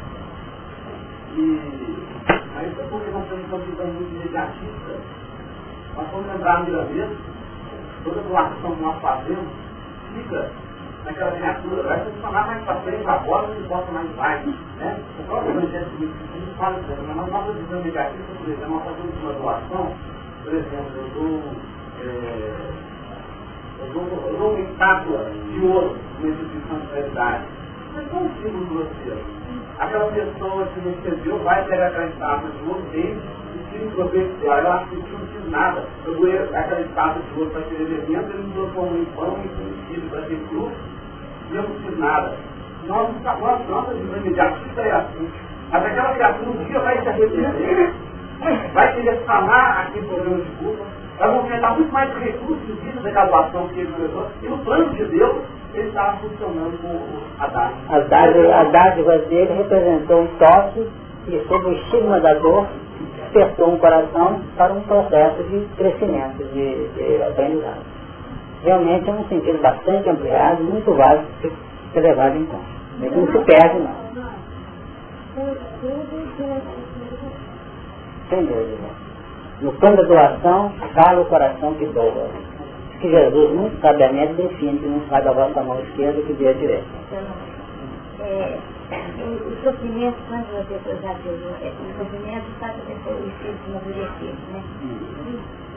e Mas é porque nós temos uma visão muito negativa. Nós vamos lembrar a primeira vez, toda doação que nós fazemos, fica naquela criatura, vai funcionar mais para frente, agora não importa mais baixo. Né? O próprio Evangelho a gente fala isso, mas nós nossa visão negativa, por exemplo, nós fazemos uma doação, por exemplo, eu dou, é, eu dou, eu dou uma estátua de ouro numa instituição de caridade. Mas qual o símbolo do você? Aquela pessoa que recebeu vai pegar aquela estátua de ouro dele e tira um proveito dela. Eu acho que não fiz nada. Eu doei aquela estátua de ouro para aquele evento, ele me transformou em pão e filho para ter cruz e eu não fiz nada. Nós, nós, nossa visão imediatista é assim. Mas aquela criatura um dia vai se arrepender, vai se explanar aqui em programa de culpa, vai movimentar muito mais recursos vida da graduação que ele começou, e no plano de Deus, ele estava funcionando com a dádiva. A dádiva, dele representou um toque e, sob o estigma da dor, despertou um coração para um processo de crescimento, de, de aprendizado realmente é um sentido bastante ampliado, muito válido de ser levado em conta. Não se perde, não. Sem dúvida. No plano da doação, fala o coração que doa. Que Jesus muito sabiamente define que não sai da vossa mão esquerda que dê a direita. É, o sofrimento, quando você já fez, o sofrimento faz a pessoa o espírito amadurecer, né?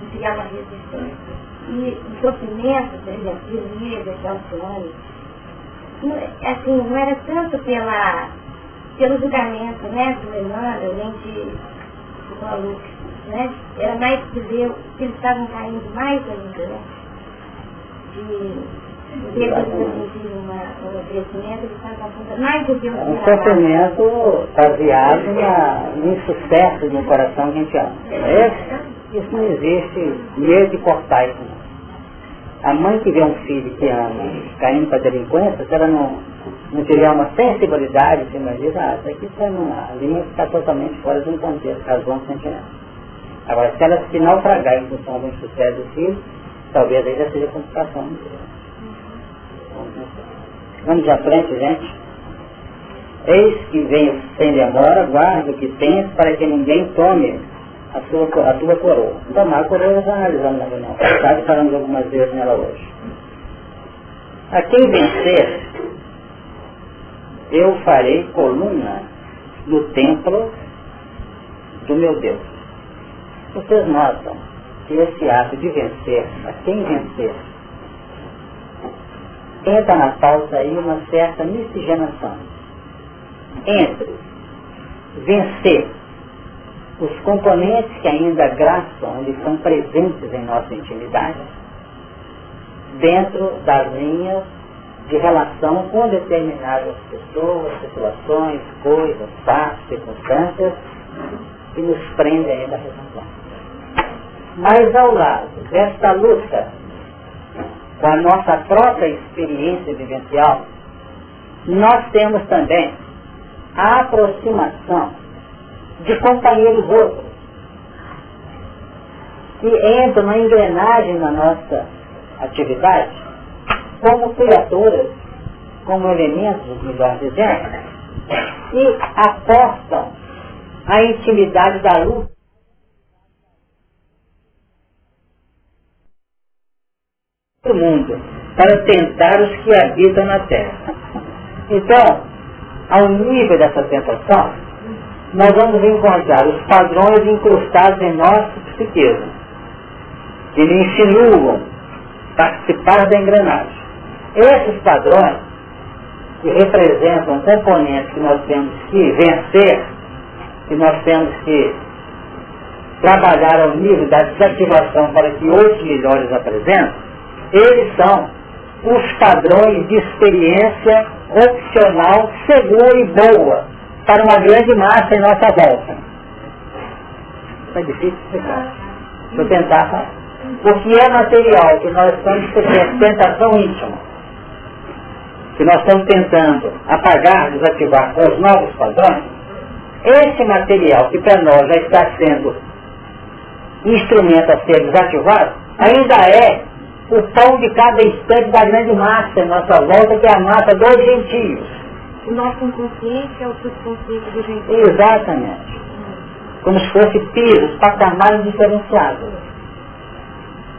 E criar uma resistência. E o sofrimento, por exemplo, de Lídia, de Alcione, assim, não era tanto pela, pelo julgamento né, do Emmanuel, nem de, do Maluco, né? Era mais de ver que eles estavam caindo mais ainda, né? De um sofrimento baseado na, no insucesso do coração que a gente ama. É, isso não existe medo de cortar isso. Não. A mãe que vê um filho que ama caindo para delinquência, se ela não, não tiver uma sensibilidade, você imagina, ah, isso aqui está numa linha que está totalmente fora de um contexto, razão sentimento. Agora, se ela se naufragar em função do sucesso do filho, talvez aí já seja complicação. Vamos à frente, gente. Eis que venho sem demora, guarda o que tens para que ninguém tome a, sua, a tua coroa. Então, a coroa já analisamos na reunião passada e falamos algumas vezes nela hoje. A quem vencer, eu farei coluna no templo do meu Deus. Vocês notam que esse ato de vencer, a quem vencer, entra na pauta aí uma certa miscigenação entre vencer os componentes que ainda graçam, eles são presentes em nossa intimidade, dentro das linhas de relação com determinadas pessoas, situações, coisas, fatos, circunstâncias, que nos prendem ainda a relação. Mas ao lado desta luta com a nossa própria experiência vivencial, nós temos também a aproximação de companheiros outros, que entram na engrenagem da nossa atividade como criaturas, como elementos, melhor dizendo, e apostam a intimidade da luta. do mundo para tentar os que habitam na terra. Então, ao nível dessa tentação, nós vamos encontrar os padrões incrustados em nosso psiquismo, que lhe insinuam participar da engrenagem. Esses padrões, que representam componentes que nós temos que vencer, que nós temos que trabalhar ao nível da desativação para que outros melhores apresentem, eles são os padrões de experiência opcional segura e boa para uma grande massa em nossa volta. Isso é difícil explicar. Vou tentar falar. O que é material que nós estamos tendo tentação íntima, que nós estamos tentando apagar, desativar com os novos padrões, esse material que para nós já está sendo instrumento a ser desativado, ainda é o pão de cada instante da grande massa em nossa volta, que é a massa dos gentios o nosso inconsciente é o subconsciente do gente. Exatamente. como se fosse pisos, patamares diferenciados.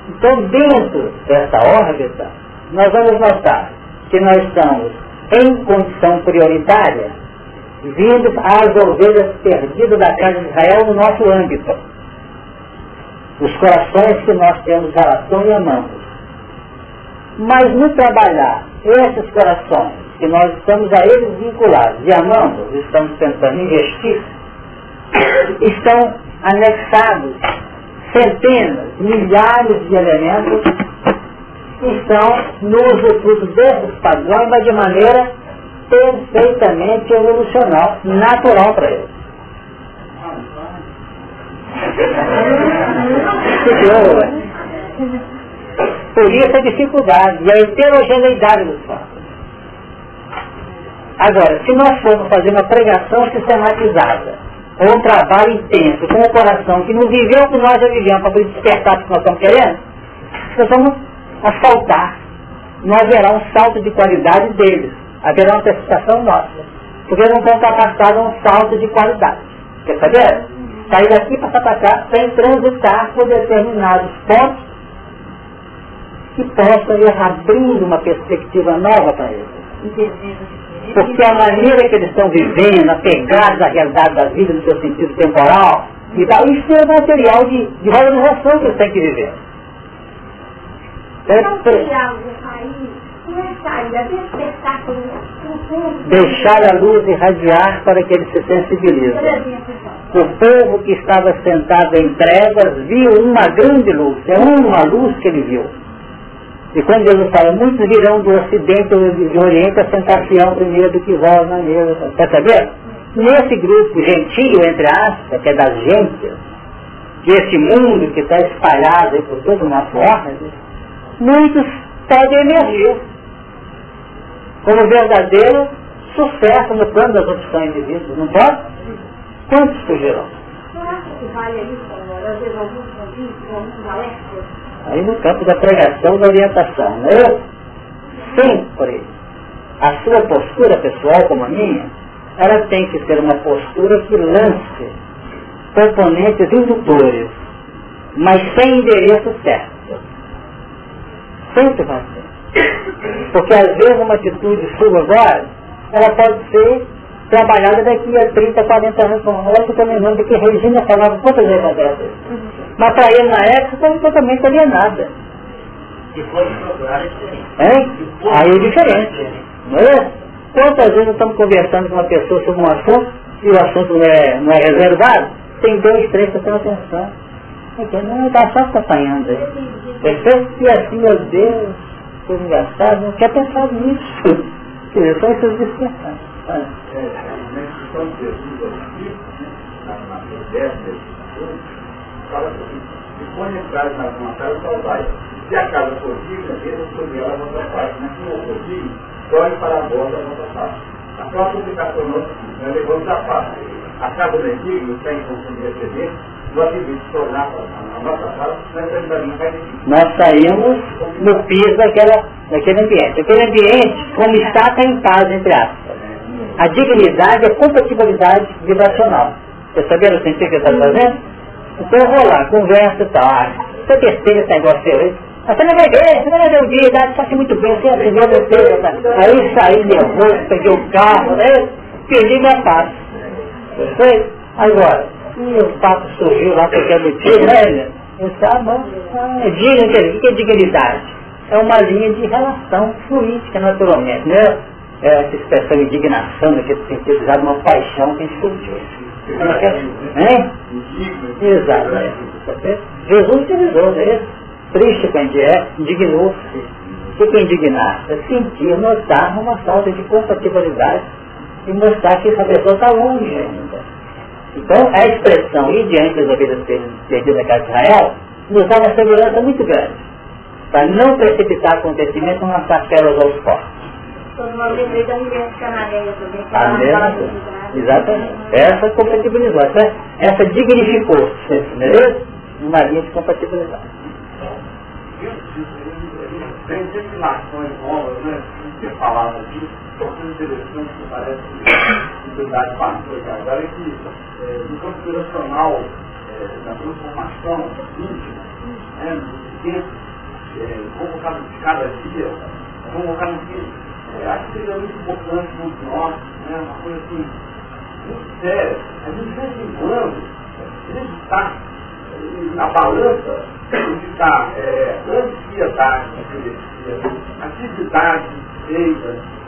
Então, dentro dessa órbita, nós vamos notar que nós estamos em condição prioritária, vindo às ovelhas perdidas da casa de Israel no nosso âmbito. Os corações que nós temos relação e amamos. Mas no trabalhar esses corações, que nós estamos a eles vinculados e amamos, estamos tentando investir, estão anexados centenas, milhares de elementos que estão no uso desses padrões, mas de maneira perfeitamente evolucional, natural para eles. Por isso a dificuldade e a heterogeneidade dos fatos. Agora, se nós formos fazer uma pregação sistematizada, ou um trabalho intenso, com o coração que não viveu o que nós já vivemos, para despertar o que nós estamos querendo, nós vamos asfaltar. Não haverá um salto de qualidade deles, haverá uma precipitação nossa. Porque não estão capacitados a um salto de qualidade. Saber? Sair daqui para para cá sem transitar por determinados pontos que possam ir abrindo uma perspectiva nova para eles. Porque a maneira que eles estão vivendo, apegados à realidade da vida, no seu sentido temporal, e tal, isso é material de, de valorização que eles têm que viver. Deixar a luz irradiar para que ele se sensibilize. O povo que estava sentado em trevas viu uma grande luz. É uma luz que ele viu. E quando Jesus fala, muitos virão do Ocidente ou do Oriente a sentar-se primeiro do que vós na mesa. Quer saber? Nesse grupo gentio, entre aspas, que é das gentes, que esse mundo que está espalhado por todo o nosso muitos podem emergir como verdadeiro sucesso no plano das opções de vida. Não pode? Quantos fugirão? Aí no campo da pregação da orientação. Né? Sempre a sua postura pessoal como a minha, ela tem que ser uma postura que lance componentes indutores, mas sem endereço certo. Sempre vai ser. Porque às vezes uma atitude sua agora, ela pode ser trabalhada daqui a 30, 40 anos. Que eu me lembro que Regina falava quantas vezes acontece. Mas para ele na época estava totalmente alienada. E foi procurar diferente. Hein? Aí é diferente. Não é? Quantas vezes estamos conversando com uma pessoa sobre um assunto e o assunto não é, não é reservado? Tem dois, três prestando atenção. Porque não está só se apanhando aí. Perfeito? E assim, meu Deus, coisa engraçada, não quer pensar nisso. Quer dizer, são essas. É, aqui, na, na modéstia, fala assim, se põe entrar na casa, só vai. Se a casa for digna, mesmo sobre ela a vossa parte. Mas se não for digna, dói para a borda vossa parte. A própria publicação nossa, nós levamos a parte. A casa do antigo está em função de nós saímos no piso daquela, daquele ambiente. Aquele ambiente, como está, está em paz, entre aspas. A dignidade é compatibilidade vibracional. Você sabendo o sentido que está fazendo? Então eu vou lá, conversa e tal. Ah, você besteira esse negócio seu aí. Você não vai ver, você não vai ver o dia, está se muito bem, você aprendeu besteira. Tá? Aí saí nervoso, peguei o carro, né? perdi minha paz. Perfeito? Agora, e o papo surgiu lá porque é motivo, né? Eu disse, ah, bom, ah, o que é dignidade? É uma linha de relação fluídica, naturalmente, né? é, essa expressão indignação, naquele sentido, usado uma paixão que a gente curtiu. Hein? Exato. É. Jesus utilizou isso. Triste que a gente é, indignou-se. O que é indignar? É sentir, notar uma falta de compatibilidade e mostrar que essa pessoa está longe ainda. Então, a expressão ir diante das ovelhas perdidas da casa de Israel nos dá uma segurança muito grande para não precipitar acontecimentos e lançar pérolas aos também. A mesma Exatamente. Essa compatibilizou, essa, essa dignificou, entendeu? Uma linha de compatibilidade. tem definições novas, né? Não tinha falado coisa interessante que parece que a verdade passou aqui agora é que é, no campo operacional, é, da transformação íntima, né, no tempo, é, convocado de cada dia, convocado que é, acho que seria muito importante para nós, né, uma coisa assim, muito séria, a gente de vez em quando, acreditar na balança está é, ansiedade, atividade feita,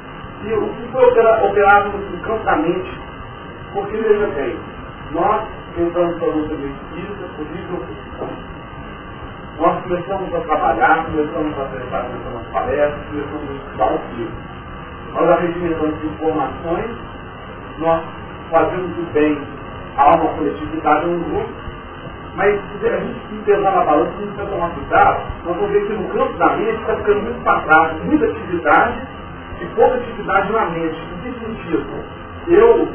e o que foi operado no campo da mente, porque veja bem, nós entramos para a luta do espírito, por isso nós começamos a trabalhar, começamos a prestar atenção nas palestras, começamos a estudar o filho. Nós arregimentamos informações, nós fazemos o bem a uma coletividade, um grupo, mas se a gente se pesar na balança, se a gente tomar cuidado, nós vamos ver que no campo da mente está ficando muito trás, muita atividade e pouca atividade na mente. Em que sentido? Eu,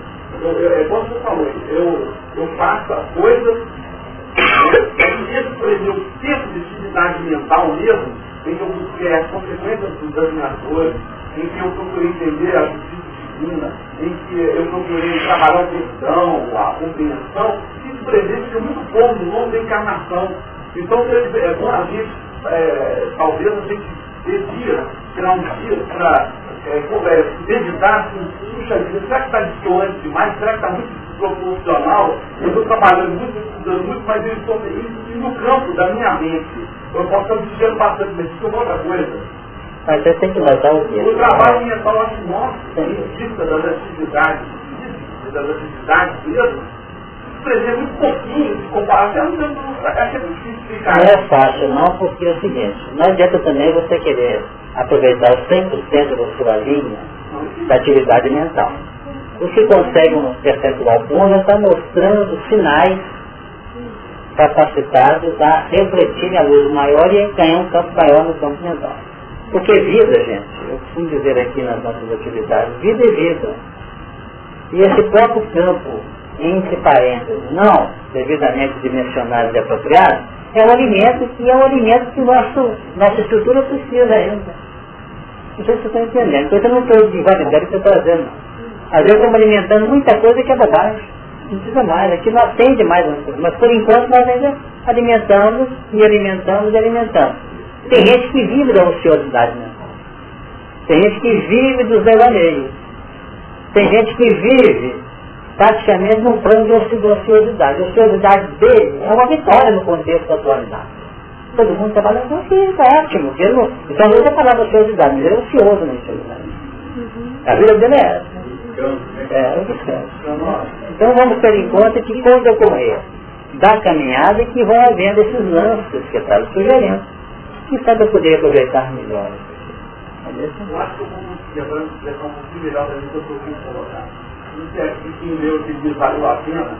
eu, eu é como você falou, eu, eu faço coisas, eu prender o tempo de atividade mental mesmo, em que eu busquei as consequências dos dominadores, em que eu procurei entender a justiça divina, em que eu procurei trabalhar a questão, a compreensão, isso presente é muito pouco no longo da encarnação. Então, é bom a gente, é, talvez a gente devia tirar um dia para é, é, meditar assim, puxa vida, será que está distante demais? Será que está muito proporcional? Eu estou trabalhando muito, estudando muito, mas eu estou isso no campo da minha mente. Eu posso estar vigiando bastante, mas isso é outra coisa. Mas você tem que notar o quê? O trabalho mental acho que mostra vista das atividades das atividades mesmo, muito pouquinho de comparação, acho difícil explicar. Não é fácil não, porque é o seguinte, não adianta também você querer aproveitar os 100% da sua linha da atividade mental. O que consegue um percentual bom já está mostrando sinais capacitados a refletir a luz maior e ganhar um campo maior no campo mental. Porque vida, gente, eu costumo dizer aqui nas nossas atividades, vida é vida. E esse próprio campo, entre parênteses, não devidamente dimensionado e apropriado, é um alimento que é um alimento que nosso, nossa estrutura precisa ainda. Não sei se você está entendendo. Então eu não estou devagar o que está fazendo. Às vezes estamos alimentando muita coisa que é bobagem. Não precisa mais, aqui não atende mais Mas por enquanto nós ainda alimentamos e alimentamos e alimentamos. Tem gente que vive da ociosidade mental. Tem gente que vive dos devaneios. Tem gente que vive praticamente num plano de ociosidade. A ociosidade dele é uma vitória no contexto da atualidade. Todo mundo trabalha com isso, é ótimo. Ele não, então não usa a palavra ociosidade, mas ele é ocioso na ociosidade. A vida dele é essa. É, o descanso. Então vamos ter em conta que quando ocorrer da caminhada que vão havendo esses lances que está sugerindo quem sabe eu poderia aproveitar melhor. Eu acho que eu vou expressão um que eu estou colocar. Isso é que meu que diz valeu a pena,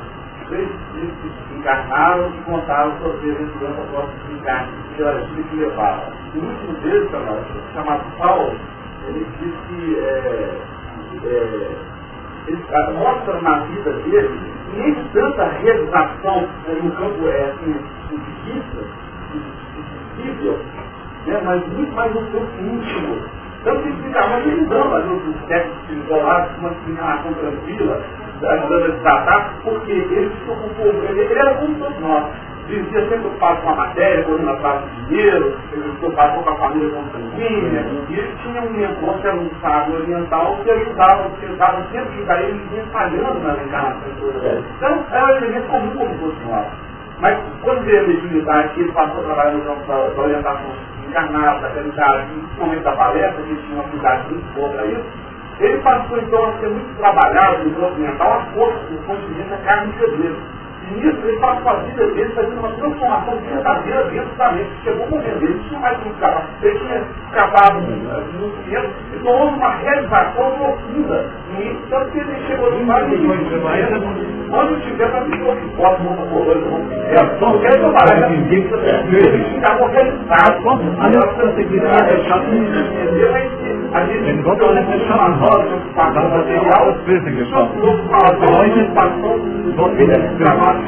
três que encarnaram e contaram suas vezes durante a próxima encarne, que era isso que levava. O último deles, chamado Paulo, ele diz que é, é, ele mostra na vida dele nem tanta realização no campo é, assim, de vista, visível, né, mas muito mais um corpo íntimo. Tanto que ficava ajudando a gente, os técnicos isolados, uma discriminação tranquila, ajudando a tratar, porque ele se ocupou, ele, ele era como todos nós. Dizia sempre preocupado com a matéria, correndo atrás do dinheiro, se preocupado com a família consanguínea, e ele tinha um negócio, era um sábio oriental, que ajudava, que ajudava sempre daí ele vinha falhando nas encarnações. Então, era um elemento comum como todos nós. Mas quando veio a mediunidade, ele passou a trabalhar no campo da orientação encarnada, da realidade, principalmente da palestra, que tinha uma atividade muito boa isso, ele passou então a ser muito trabalhado no campo mental a força do consciência da carne dele. E nisso ele passou a vida dele fazendo uma transformação verdadeira dentro da mente. Chegou o momento dele, não tinha mais como escapar. Ele tinha escapado no tempo e tomou uma realização profunda. E tanto que ele chegou de mais milhões de vezes quando tiver para mim, que posso montar colônia, eu não quero trabalhar com ninguém, que ficar qualquer estado. A minha conseguiria deixar? A gente não tem uma roda de ocupação material, só por ocupação, ocupação, trabalho.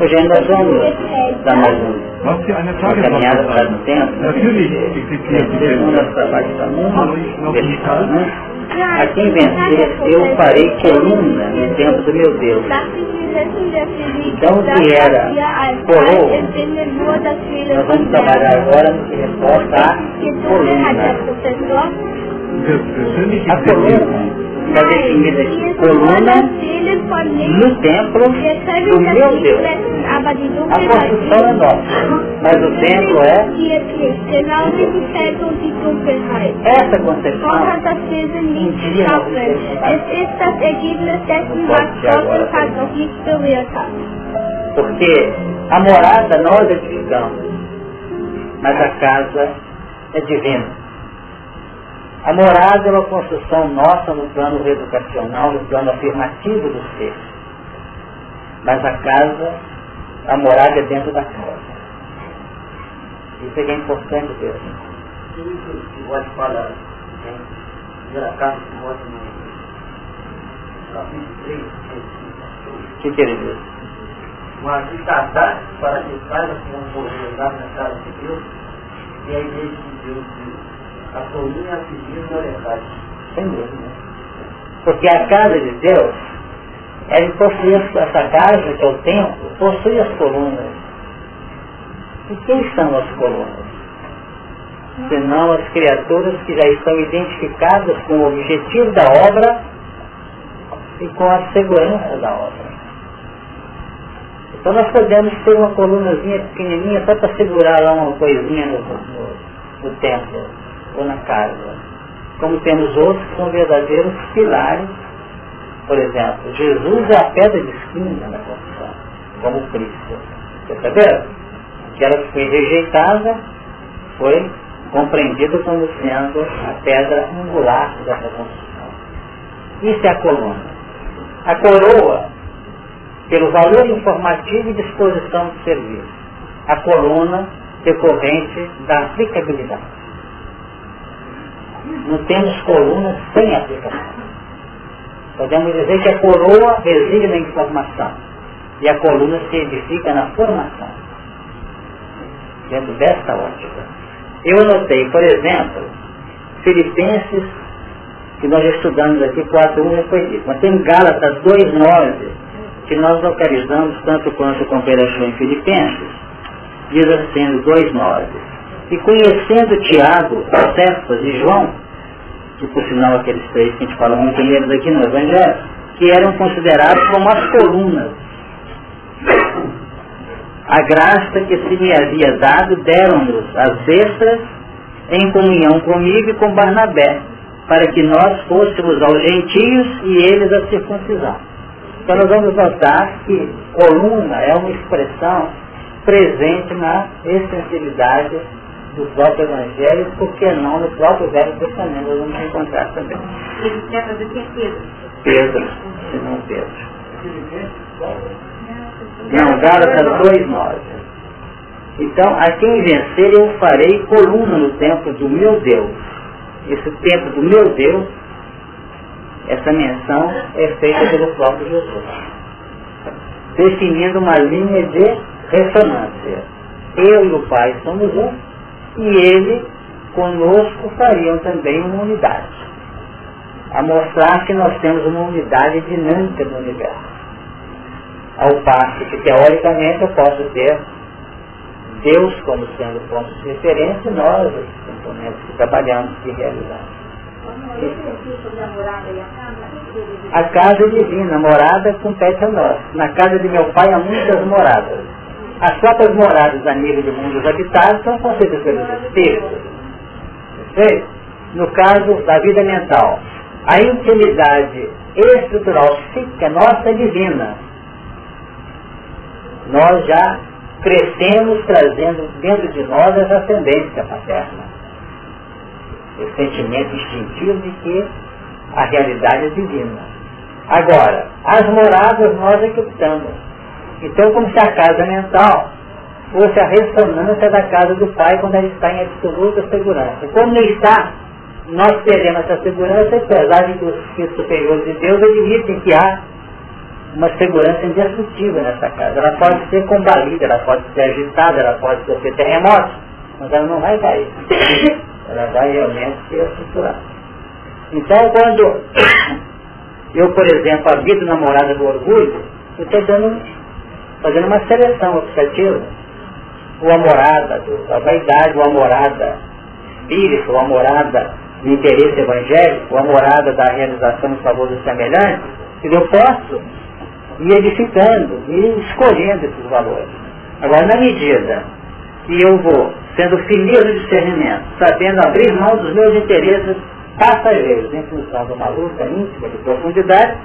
Hoje ainda vamos dar mais um. Uma caminhada para Tagesordnung no tempo. Natürlich existiert die Welt. A quem vencer, eu farei coluna no templo do meu Deus. Então, que era coroa, Nós vamos trabalhar agora no que resposta à coluna. A coluna está definida. Coluna no templo do meu Deus. A construção é nossa, mas o templo é essa concepção. Berührt hat. Porque a morada nós edificamos, mas a casa é divina. A morada é uma construção nossa no plano educacional, no plano afirmativo do ser. Mas a casa, a morada é dentro da casa. Isso é que é importante ver. que pode falar, né? Primeira carta que mostra no capítulo 3, O que, que ele diz? mas de casar para que saiba como movimentar na casa de Deus e a igreja de Deus, a coluna a seguir na verdade. Sem dúvida. Porque a casa de Deus, ela possui essa casa que é o templo, possui as colunas. E quem são as colunas? Senão as criaturas que já estão identificadas com o objetivo da obra e com a segurança da obra. Então nós podemos ter uma colunazinha pequenininha só para segurar lá uma coisinha no, no, no templo ou na casa. Como temos outros que são verdadeiros pilares. Por exemplo, Jesus é a pedra de esquina na construção, como Cristo. Perceberam? Aquela que foi rejeitada foi compreendida como sendo a pedra angular dessa construção. Isso é a coluna. A coroa, pelo valor informativo e disposição de serviço. A coluna decorrente da aplicabilidade. Não temos colunas sem aplicação. Podemos dizer que a coroa reside na informação e a coluna se edifica na formação. Dentro desta ótica. Eu anotei, por exemplo, Filipenses, que nós estudamos aqui, 4.1 já foi dito, mas tem Gálatas 2.9, que nós localizamos tanto quanto com operação em Filipenses, diz assim, no 2.9. E conhecendo Tiago, Cefas e João, que por sinal aqueles três que a gente fala muito neles aqui no Evangelho, que eram considerados como as colunas. A graça que se me havia dado deram-nos as extras em comunhão comigo e com Barnabé, para que nós fôssemos aos gentios e eles a circuncisão. Então nós vamos notar que coluna é uma expressão presente na extensividade do próprio Evangelho, porque não no próprio Velho Testamento nós vamos encontrar também. Ele quer fazer que é Pedro? Pedro, se não Pedro. Não, Gálatas 2,9. Então, a quem vencer eu farei coluna no templo do meu Deus. Esse templo do meu Deus, essa menção é feita pelo próprio Jesus. Definindo uma linha de ressonância. Eu e o Pai somos um, e ele conosco fariam também uma unidade. A mostrar que nós temos uma unidade dinâmica no universo. Ao passo que, teoricamente, eu posso ter Deus como sendo ponto de referência e nós, os componentes que trabalhamos e realizamos. A casa divina, morada compete a nós. Na casa de meu pai há muitas moradas. As próprias moradas a nível de mundos habitados são conceitas pelos espíritos. No caso da vida mental, a intimidade estrutural psíquica nossa é divina. Nós já crescemos trazendo dentro de nós essa ascendência paterna. O sentimento instintivo de que a realidade é divina. Agora, as moradas nós é que optamos. Então, como se a casa mental fosse a ressonância da casa do Pai quando ele está em absoluta segurança. Como não está, nós teremos essa segurança, apesar de que os espíritos superiores de Deus admitem que há uma segurança indestrutível nessa casa. Ela pode ser combalida, ela pode ser agitada, ela pode ser terremoto, mas ela não vai cair. (coughs) Ela vai realmente ser estruturada. Então, quando eu, por exemplo, habito na morada do orgulho, eu estou dando, fazendo uma seleção objetiva. Ou a morada da vaidade, ou a morada espírita, ou a morada do interesse evangélico, a morada da realização em favor do semelhante, eu posso ir edificando, e escolhendo esses valores. Agora, na medida que eu vou sendo feliz no discernimento, sabendo abrir mão dos meus interesses passageiros em função de uma luta íntima de profundidade,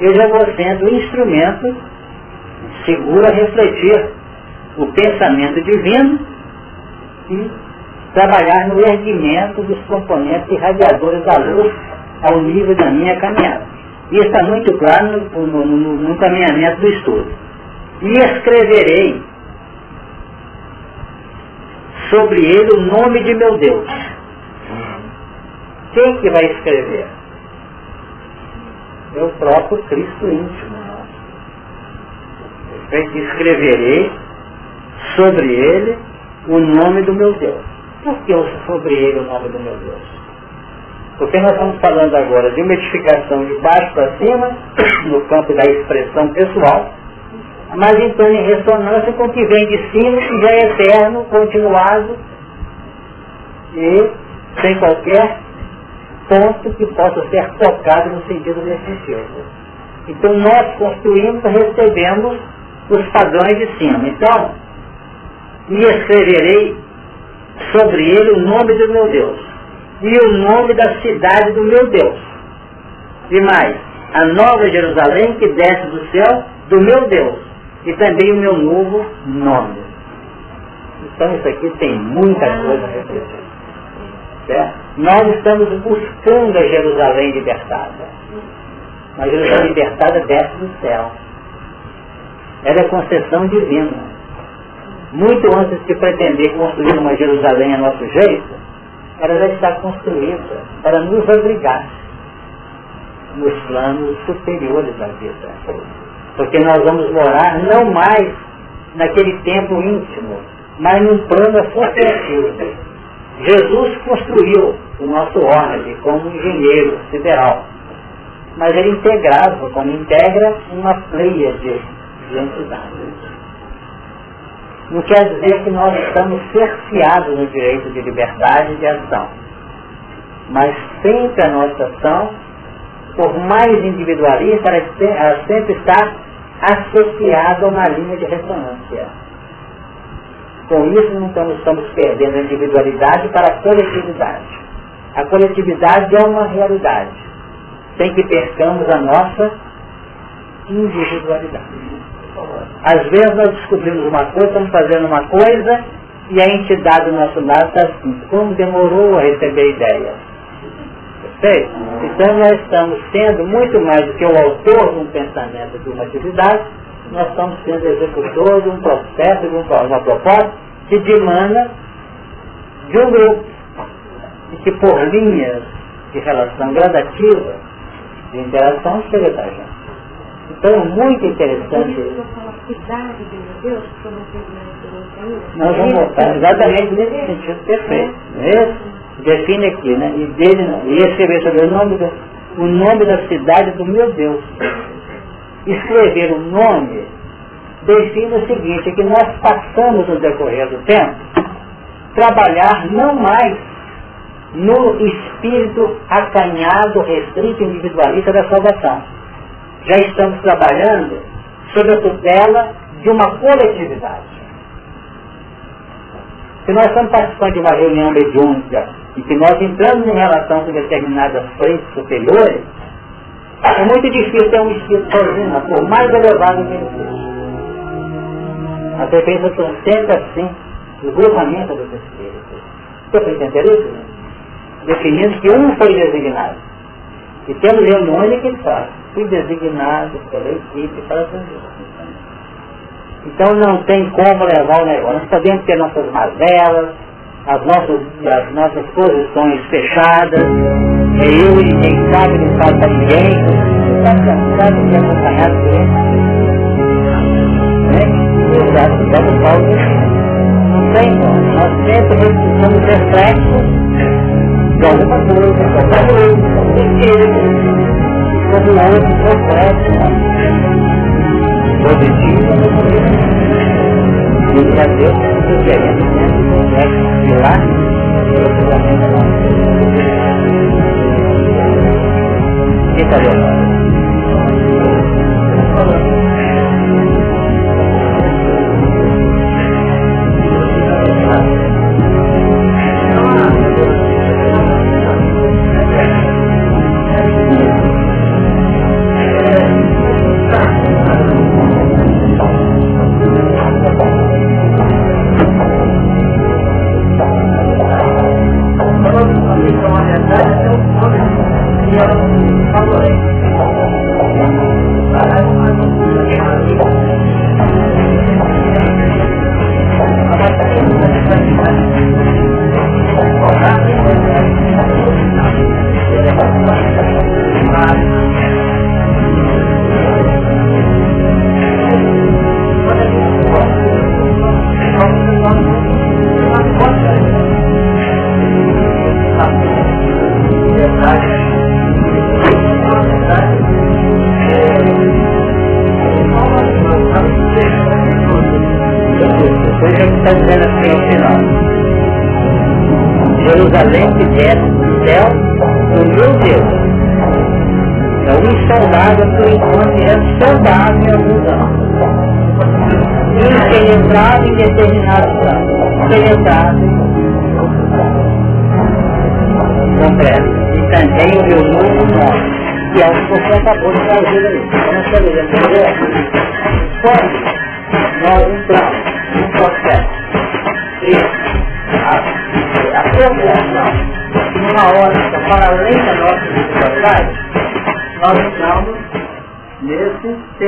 eu já vou sendo um instrumento seguro a refletir o pensamento divino e trabalhar no erguimento dos componentes irradiadores da luz ao nível da minha caminhada. Isso está muito claro no, no, no, no caminhamento do estudo. E escreverei sobre ele o nome de meu Deus. Quem que vai escrever? É o próprio Cristo íntimo. Escreverei sobre ele o nome do meu Deus. Por que sobre ele o nome do meu Deus? Porque nós estamos falando agora de uma edificação de baixo para cima, (coughs) no campo da expressão pessoal, mas então em ressonância com o que vem de cima, que já é eterno, continuado e sem qualquer ponto que possa ser tocado no sentido defensivo. Então nós construímos, recebemos os padrões de cima. Então, e escreverei sobre ele o nome do meu Deus e o nome da cidade do meu Deus. E mais, a nova Jerusalém que desce do céu do meu Deus e também o meu novo nome. Então isso aqui tem muita coisa a refletir. Certo? Nós estamos buscando a Jerusalém libertada. A Jerusalém libertada desce do céu. Ela é concessão divina. Muito antes de pretender construir uma Jerusalém a nosso jeito, ela já está construída para nos abrigar nos planos superiores da vida. Porque nós vamos morar não mais naquele tempo íntimo, mas num plano associativo. Jesus construiu o nosso órgão como engenheiro sideral, mas ele integrava, como integra, uma pleia de, entidades. Não quer dizer que nós estamos cerceados no direito de liberdade de ação. Mas sempre a nossa ação, por mais individualista, ela sempre está associada a uma linha de ressonância. Com isso, então, estamos perdendo a individualidade para a coletividade. A coletividade é uma realidade, sem que percamos a nossa individualidade. Às vezes nós descobrimos uma coisa, estamos fazendo uma coisa, e a entidade do nosso lado está assim, como demorou a receber ideia. Então nós estamos sendo muito mais do que o autor de um pensamento, de uma atividade, nós estamos sendo executor de um processo, de uma proposta que demanda de um grupo. E que por linhas de relação gradativa, de interação, chega da gente. Então, muito interessante. Nós vamos voltar exatamente nesse sentido perfeito. É? Define aqui, né? E dele e escrever sobre o nome, do, o nome da cidade do meu Deus. Escrever o nome define o seguinte, é que nós passamos no decorrer do tempo trabalhar não mais no espírito acanhado, restrito, individualista da salvação já estamos trabalhando sob a tutela de uma coletividade. Se nós estamos participando de uma reunião mediúnica e que nós entramos em relação com determinadas frentes superiores, é muito difícil ter um espírito sozinho, por mais elevado que ele seja. As referências são sempre assim, o grupamento dos espíritos. Você entender isso? Definindo que um foi designado. E temos reuniões que ele faz fui designado pela equipe para fazer. Então não tem como levar o negócio. Nós podemos ter nossas mazelas, as nossas, as nossas posições fechadas, é eu e ninguém sabe, não sabe para ninguém. Está cansado de acompanhar. Né? Paulo Paulo não tem como. Nós sempre somos reflexos de alguma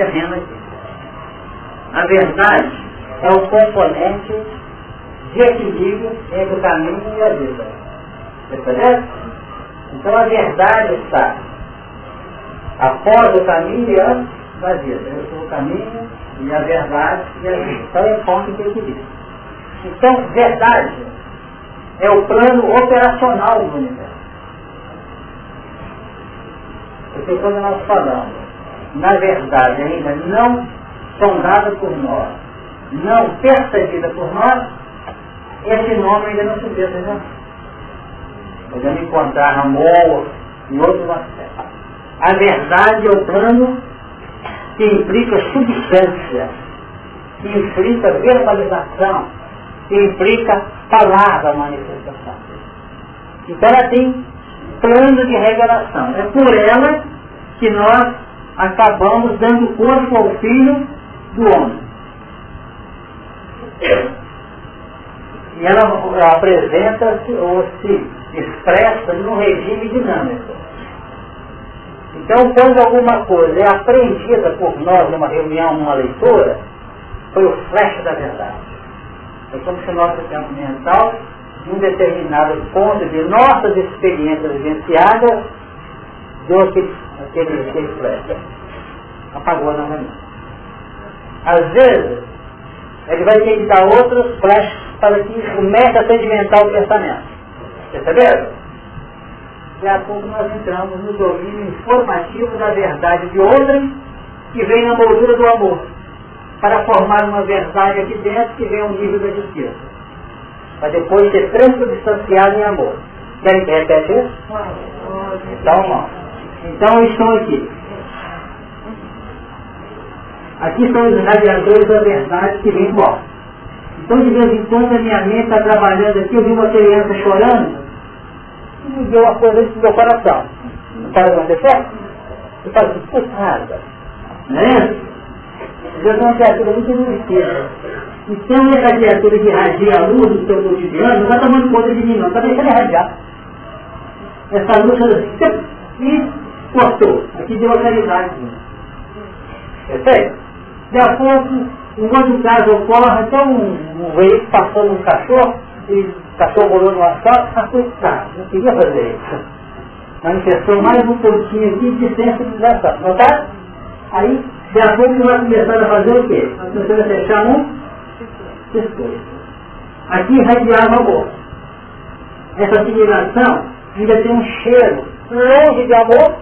nosso. Fica ali, verdade é o componente de equilíbrio entre o caminho e a vida. Então a verdade está após o caminho e antes da vida. Eu sou o caminho e a verdade e a vida. Então é ponto de equilíbrio. Então, verdade é o plano operacional do universo. Porque quando nós falamos, na verdade ainda não sondada por nós, não percebida por nós, esse nome ainda não se deu, né? Podemos encontrar amor em outros aspectos. A verdade é o plano que implica substância, que implica verbalização, que implica palavra manifestação. Então ela tem plano de revelação. É por ela que nós acabamos dando corpo ao Filho do homem. E ela apresenta-se ou se expressa num regime dinâmico. Então, quando alguma coisa é aprendida por nós numa reunião, numa leitura, foi o flash da verdade. É como se o nosso campo mental, em um determinado ponto de nossas experiências vivenciadas, deu aquele, aquele, aquele flash. Apagou novamente. Às vezes, ele vai ter que dar outros flashes para que comece a sedimentar o pensamento. Perceberam? Daqui a pouco nós entramos no domínio informativo da verdade de outrem que vem na moldura do amor, para formar uma verdade aqui dentro que vem ao nível da justiça, para depois ser transubstanciado em amor. Querem que repete isso? Então, Então estão aqui. Aqui são os radiadores da verdade que vem do. Então, de vez em quando, a minha mente está trabalhando aqui, eu vi uma criança chorando, e me deu uma coisa dentro do meu coração. Não pode acontecer? Eu falo assim, putada, não é? Deus é uma criatura muito ilusiva. Então, essa criatura que irradia a luz do seu cotidiano, não está tomando conta de mim, não, está deixando irradiar. Essa luz, assim, e cortou. Aqui deu a caridade. Perfeito? Daqui a pouco, um outro caso ocorre, então um, um veículo passou num cachorro, e o cachorro rolou no asfalto, ah, coitado, não queria fazer isso. manifestou mais um pouquinho aqui de sensibilização. Notaram? Aí, de a pouco nós começamos a fazer o quê? Começamos a fechar um pescoço. Aqui irradiava amor. Essa assimilação ainda tem um cheiro longe de amor,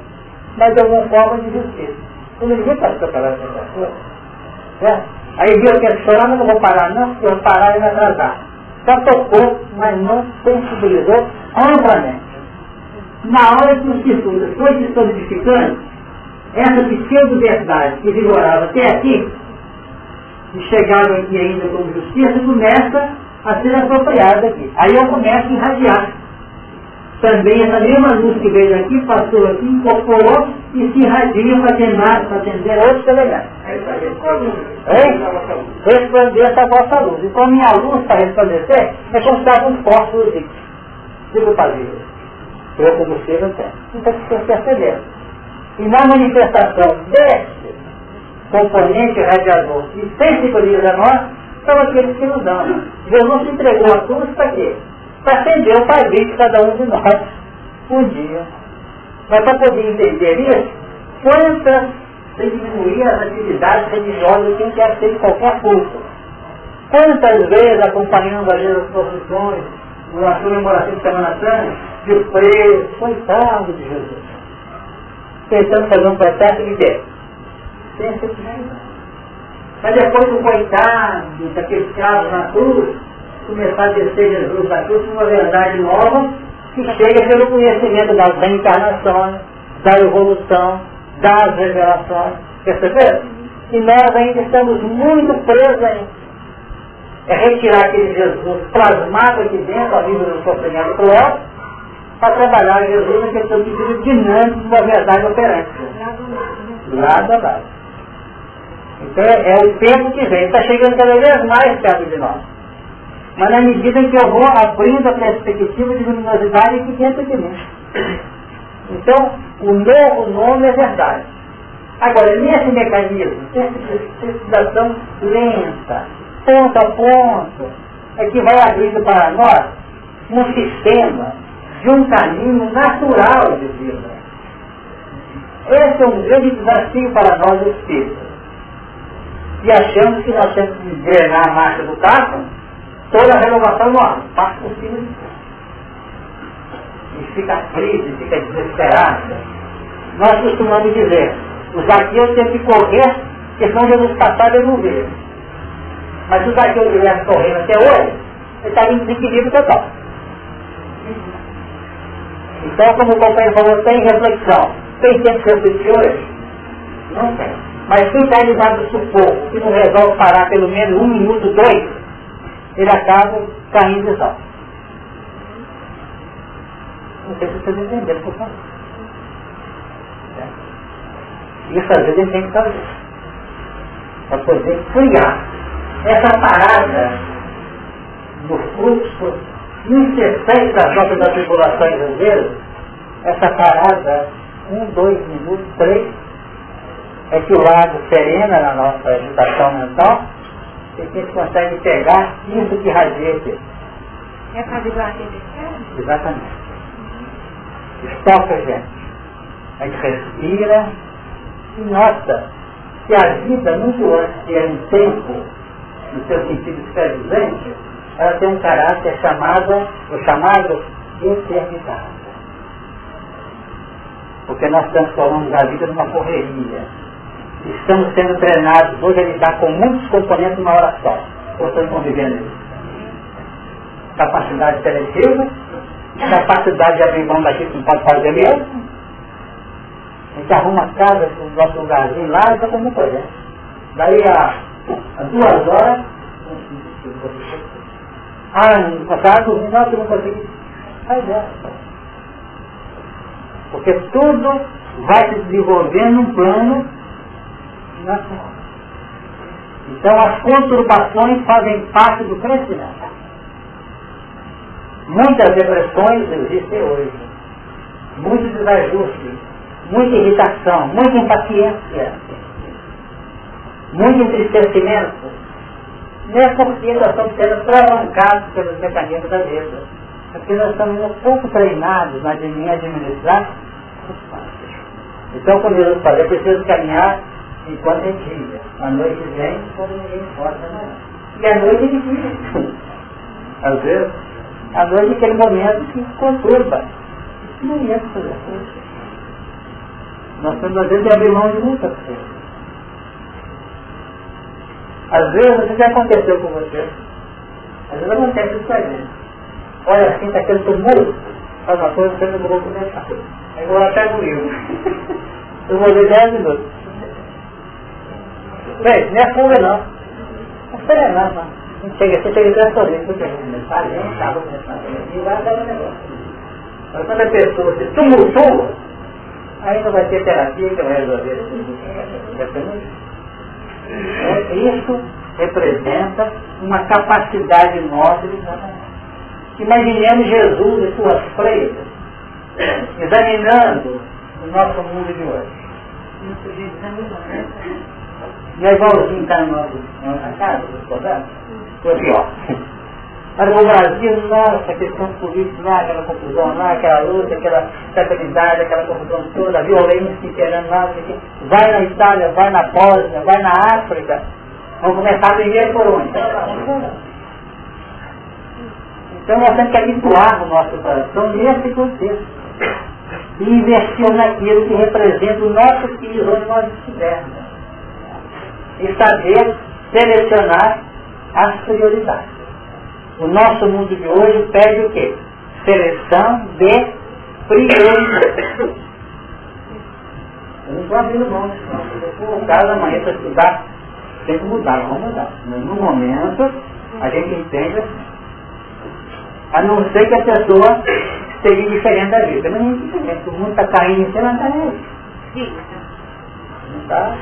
mas de alguma forma de justiça. Quando ninguém pode preparar essa pessoa, certo? Aí viu que chorar, mas não vou parar não, porque eu vou parar e me atrasar. Só tocou, mas não sensibilizou amplamente. Na hora que o circuito foi se solidificando, essa pseudo-verdade que vigorava até aqui, e chegava aqui ainda como justiça, começa a ser apropriada aqui. Aí eu começo a irradiar. Também essa mesma luz que veio aqui, passou aqui, incorporou e se irradia para atender, para atender outros delegados. Resplandeça a vossa luz. E a minha luz para resplandecer, é como se estava um fósforo de para Deus. Eu como ser não tenho. Então você percebendo. E na manifestação desse componente radiador que sensibiliza a nós, são aqueles que nos dão. Jesus se entregou a cruz para quê? Para acender o Pai de cada um de nós um dia. Mas para poder entender isso, quantas tem que diminuir as atividades religiosas quem quer ser de qualquer culto. Quantas vezes acompanhando vezes as procissões, uma comemoração de Semana Santa, de preso, coitado de Jesus. Tentando fazer um processo de quê? Sensibilidade. Mas depois do coitado, daqueles casos na cruz, começar a descer Jesus da cruz uma verdade nova que chega pelo conhecimento das reencarnações, da evolução, das revelações. Perceberam? E nós ainda estamos muito presos em é retirar aquele Jesus plasmado aqui dentro, a vida do sofrimento cruel, para trabalhar Jesus naquele sentido dinâmico da verdade operante. Lado a lado. Então é o tempo que vem, está chegando cada vez mais perto de nós. Mas na medida em que eu vou abrindo a perspectiva de luminosidade aqui dentro de mim. Então, o novo nome é verdade. Agora, nesse mecanismo, sensibilização lenta, ponto a ponto, é que vai abrindo para nós um sistema de um caminho natural de vida. Esse é um grande desafio para nós espíritos e achamos que nós temos que drenar a marcha do carro, toda a renovação no ar, passa por cima de E fica triste, fica desesperado. Nós costumamos dizer, os Zaqueu têm que correr, senão Jesus passado ele não vê. Mas se o Zaqueu estivesse correndo até hoje, ele estava em desequilíbrio total. Então, como o companheiro falou, tem reflexão. Tem tempo que refletir hoje? Não tem. Mas quem está ligado do que não resolve parar pelo menos um minuto, dois, ele acaba caindo de sol. Não sei se vocês entenderam por favor. Isso às vezes a gente tem que fazer. Para poder criar essa parada do fluxo incessante das nossas atribulações às vezes, essa parada, um, dois minutos, três, é que o lado serena na nossa agitação mental, e que a gente consegue pegar isso que radia aqui. É para livrar Exatamente. Estoca, gente. A gente respira e nota que a vida, muito antes de um tempo, no seu sentido escravizante, ela tem um caráter chamado, o chamado eternidade. Porque nós transformamos a vida numa correria estamos sendo treinados hoje a lidar com muitos componentes numa hora só. Ou estamos convivendo isso. Capacidade seletiva, capacidade de abrir mão daquilo que não pode fazer mesmo. A gente arruma a casa, o nosso lugarzinho lá, e como coisa. Daí a, a duas horas, ah, no passado, não, que não consegui. Aí é. Porque tudo vai se desenvolvendo num plano então as conturbações fazem parte do crescimento. Muitas depressões existem hoje. Muito desajuste, muita irritação, muita impaciência, muito entristecimento. Não é porque nós estamos sendo provocados pelos mecanismos da vida. É porque nós estamos um pouco treinados na administrar Então, quando Jesus fala, eu preciso caminhar enquanto é dia. A noite vem quando ninguém importa mais. E a noite é dia. Às vezes, a noite é aquele momento que conturba. Não ia fazer coisa. Nós temos, às vezes, de abrir mão de muitas coisas. Às vezes, isso já aconteceu com você. Às vezes acontece isso com a gente. Olha, assim, está aquele tumulto. Faz uma coisa, você não vou começar. Aí vou até comigo. Eu vou ver 10 minutos. Bem, não é fuga não. É serenar, não. Chega, você chega até sorrindo, porque a gente estava começando e vai dar um negócio. Mas quando a pessoa se tumultua, aí não vai ter terapia que vai resolver. É, isso representa uma capacidade nossa de Imaginemos Jesus e suas freiras examinando o nosso mundo de hoje. Não é igualzinho está na nossa casa, discordando? Foi pior. Mas no Brasil, nossa, questão política lá, aquela confusão lá, aquela luta, aquela estabilidade, aquela confusão toda, a violência imperando lá, vai na Itália, vai na Bósnia, vai na África. Vamos começar primeiro por onde? Então nós temos que habituar o nosso coração nesse contexto. E investir naquilo que representa o nosso filho, onde nós estivermos. E saber selecionar as prioridades. O nosso mundo de hoje pede o quê? Seleção de prioridades. Eu não estou abrindo mão. Se for caso amanhã para estudar, tem que mudar, vamos mudar. Mas no momento, a gente entende assim. A não ser que a pessoa seja diferente da vida. Mas não é. O mundo está caindo em cima, não está nem Não está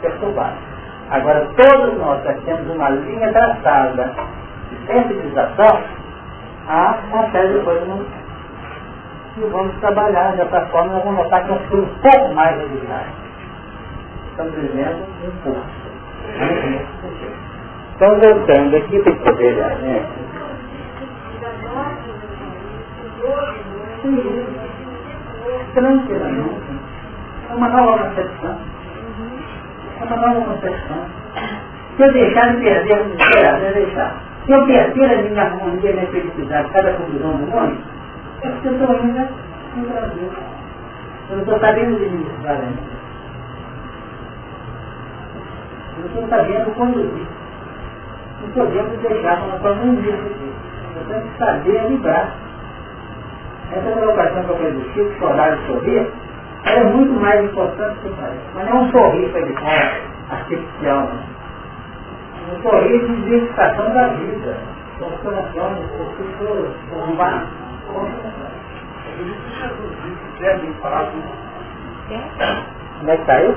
perturbado. Agora, todos nós temos uma linha traçada de sensibilização a uma série de coisas E vamos trabalhar dessa forma, nós vamos notar que nós ficamos um pouco mais originais. Estamos vivendo um pouco. Então, voltando aqui para poder, né? Tranquilamente. É uma nova concepção. É uma nova concepção. Se eu deixar de perder a felicidade, eu. Se eu perder a minha harmonia, a minha felicidade, cada confusão do mundo, é porque eu estou ainda no Brasil. Eu não estou sabendo administrar ainda. Eu estou sabendo conduzir. Não podemos deixar uma forma um dia. Eu tenho que saber livrar. Essa colocação que eu fiz do Chico, chorar e sorrir, é muito mais importante que parece. Mas é um sorriso de fora, artificial. Não. Um sorriso de identificação da vida. Com os corações, com as pessoas, com o mar. Como é que saiu?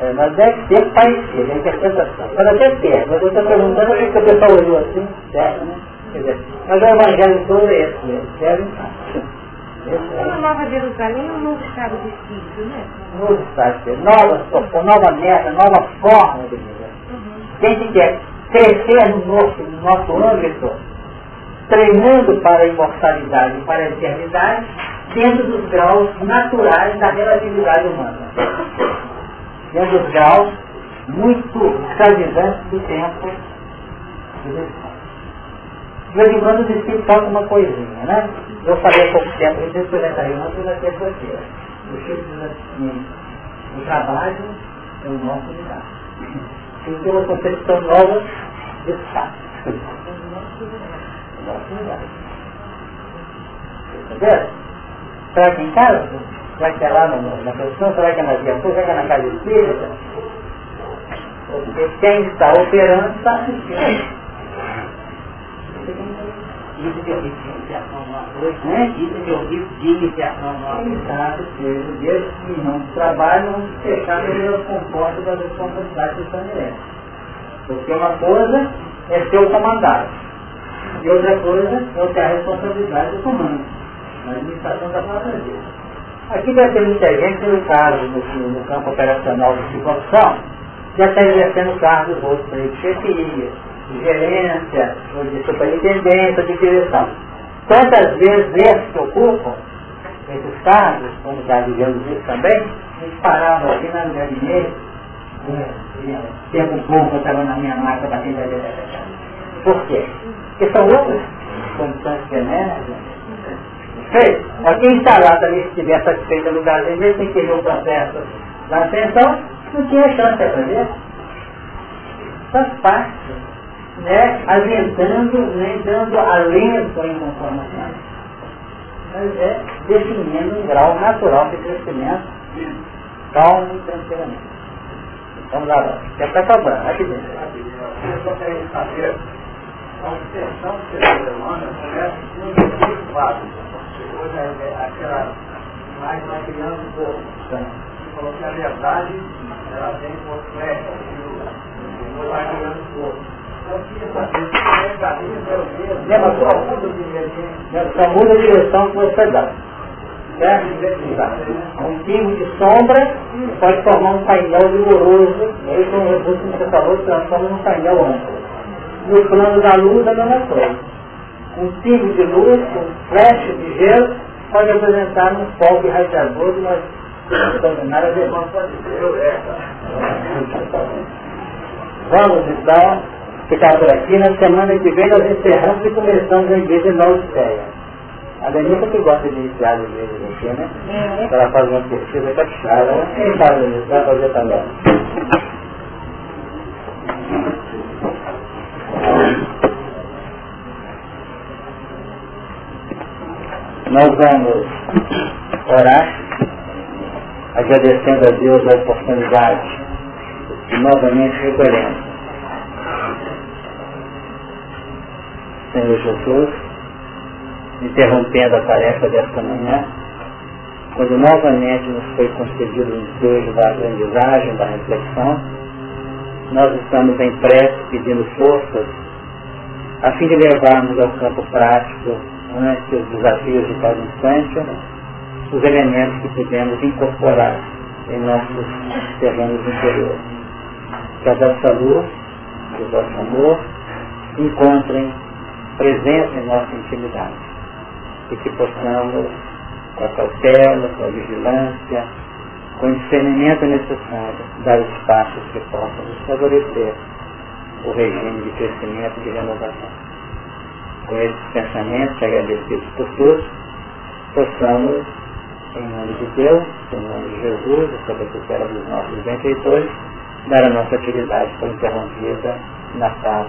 É, mas deve ser parecido, a interpretação. Pode até ter, mas eu estou perguntando porque o pessoal olhou assim, certo, né? Quer dizer, mas o evangelho todo é esse mesmo, deve estar. Uma nova Jerusalém é um novo estado de espírito, né? Novo estado de espírito, nova, nova meta, nova forma de vida. Uhum. Quem quer crescer no nosso, no nosso âmbito, treinando para a imortalidade e para a eternidade, dentro dos graus naturais da relatividade humana. Dentro dos graus muito escravizantes do tempo de vez em quando os espíritos falam uma coisinha, né? Eu falei há pouco tempo, eu disse apresentarei ontem na terça-feira. O Chico diz assim, o trabalho é o nosso lugar. Tem que ter uma concepção nova de espaço. O nosso lugar. Entendeu? Será que em casa? Será que é lá na, na produção? Será que é na viatura? Será que é na casa espírita? Porque quem está operando está assistindo. Isso que eu disse de iniciação no coisa, né? Isso que eu disse de iniciação apoio. Exato, desde que não trabalham, fechar no comporta da responsabilidade que estabelece. Porque uma coisa é ser o comandado. E outra coisa é ter a responsabilidade do comando. A administração da própria vida. Aqui vai ter muita gente, no caso, no, no campo operacional de psicoação, já está exercendo cargos outros aí, de chefia, de gerência, ou de superintendência, de direção. Quantas vezes esses que ocupam esses cargos, como já digamos isso também, eles paravam aqui na gabinete, tempo pouco eu estava na minha máquina batendo a Por quê? Porque são outras condições genéticas. Sei, quem está lá também, se estiver satisfeito no lugar dele, tem que ver o processo da atenção, não tinha chance de aprender. Faz parte, né? Alentando, nem dando alento à informação. Mas é definindo um grau natural de crescimento calmo e tranquilamente. Vamos lá, já está acabando, aqui dentro. Eu só quero saber, a obsessão do ser humano começa com muito básico. Depois é aquela mais vai criando um pouco. Você falou que a verdade ela vem por flecha, depois vai criando um é. Lembra só. Só muda a direção que você dá. Certo? Um pingo de sombra pode formar um painel vigoroso, e aí com o recurso que você falou, transforma num painel amplo. No plano da luz, a mesma coisa. Um pingo de luz, um flash de gelo, pode apresentar um foco irradiador de uma determinada dimensão. Vamos então ficar por aqui. Na semana que vem nós encerramos e começamos a igreja na Odisseia. A Denilson que gosta de iniciar as igrejas aqui, né? É. Ela faz uma pesquisa caprichada. Quem faz isso? Vai fazer também. Nós vamos orar, agradecendo a Deus a oportunidade e novamente recolhendo. Senhor Jesus, interrompendo a tarefa desta manhã, quando novamente nos foi concedido o desejo da aprendizagem, da reflexão, nós estamos em prece pedindo forças a fim de levarmos ao campo prático, ante os desafios de cada instante, os elementos que podemos incorporar em nossos terrenos interiores. Que a vossa luz, que o vosso amor, encontrem presença em nossa intimidade e que possamos, com a cautela, com a vigilância, com o discernimento necessário, dar espaços que possam favorecer o regime de crescimento e de renovação. Com esses pensamentos agradecidos por todos, possamos, em nome de Deus, em nome de Jesus, sob a tutela dos nossos benfeitores, dar a nossa atividade por interrompida na paz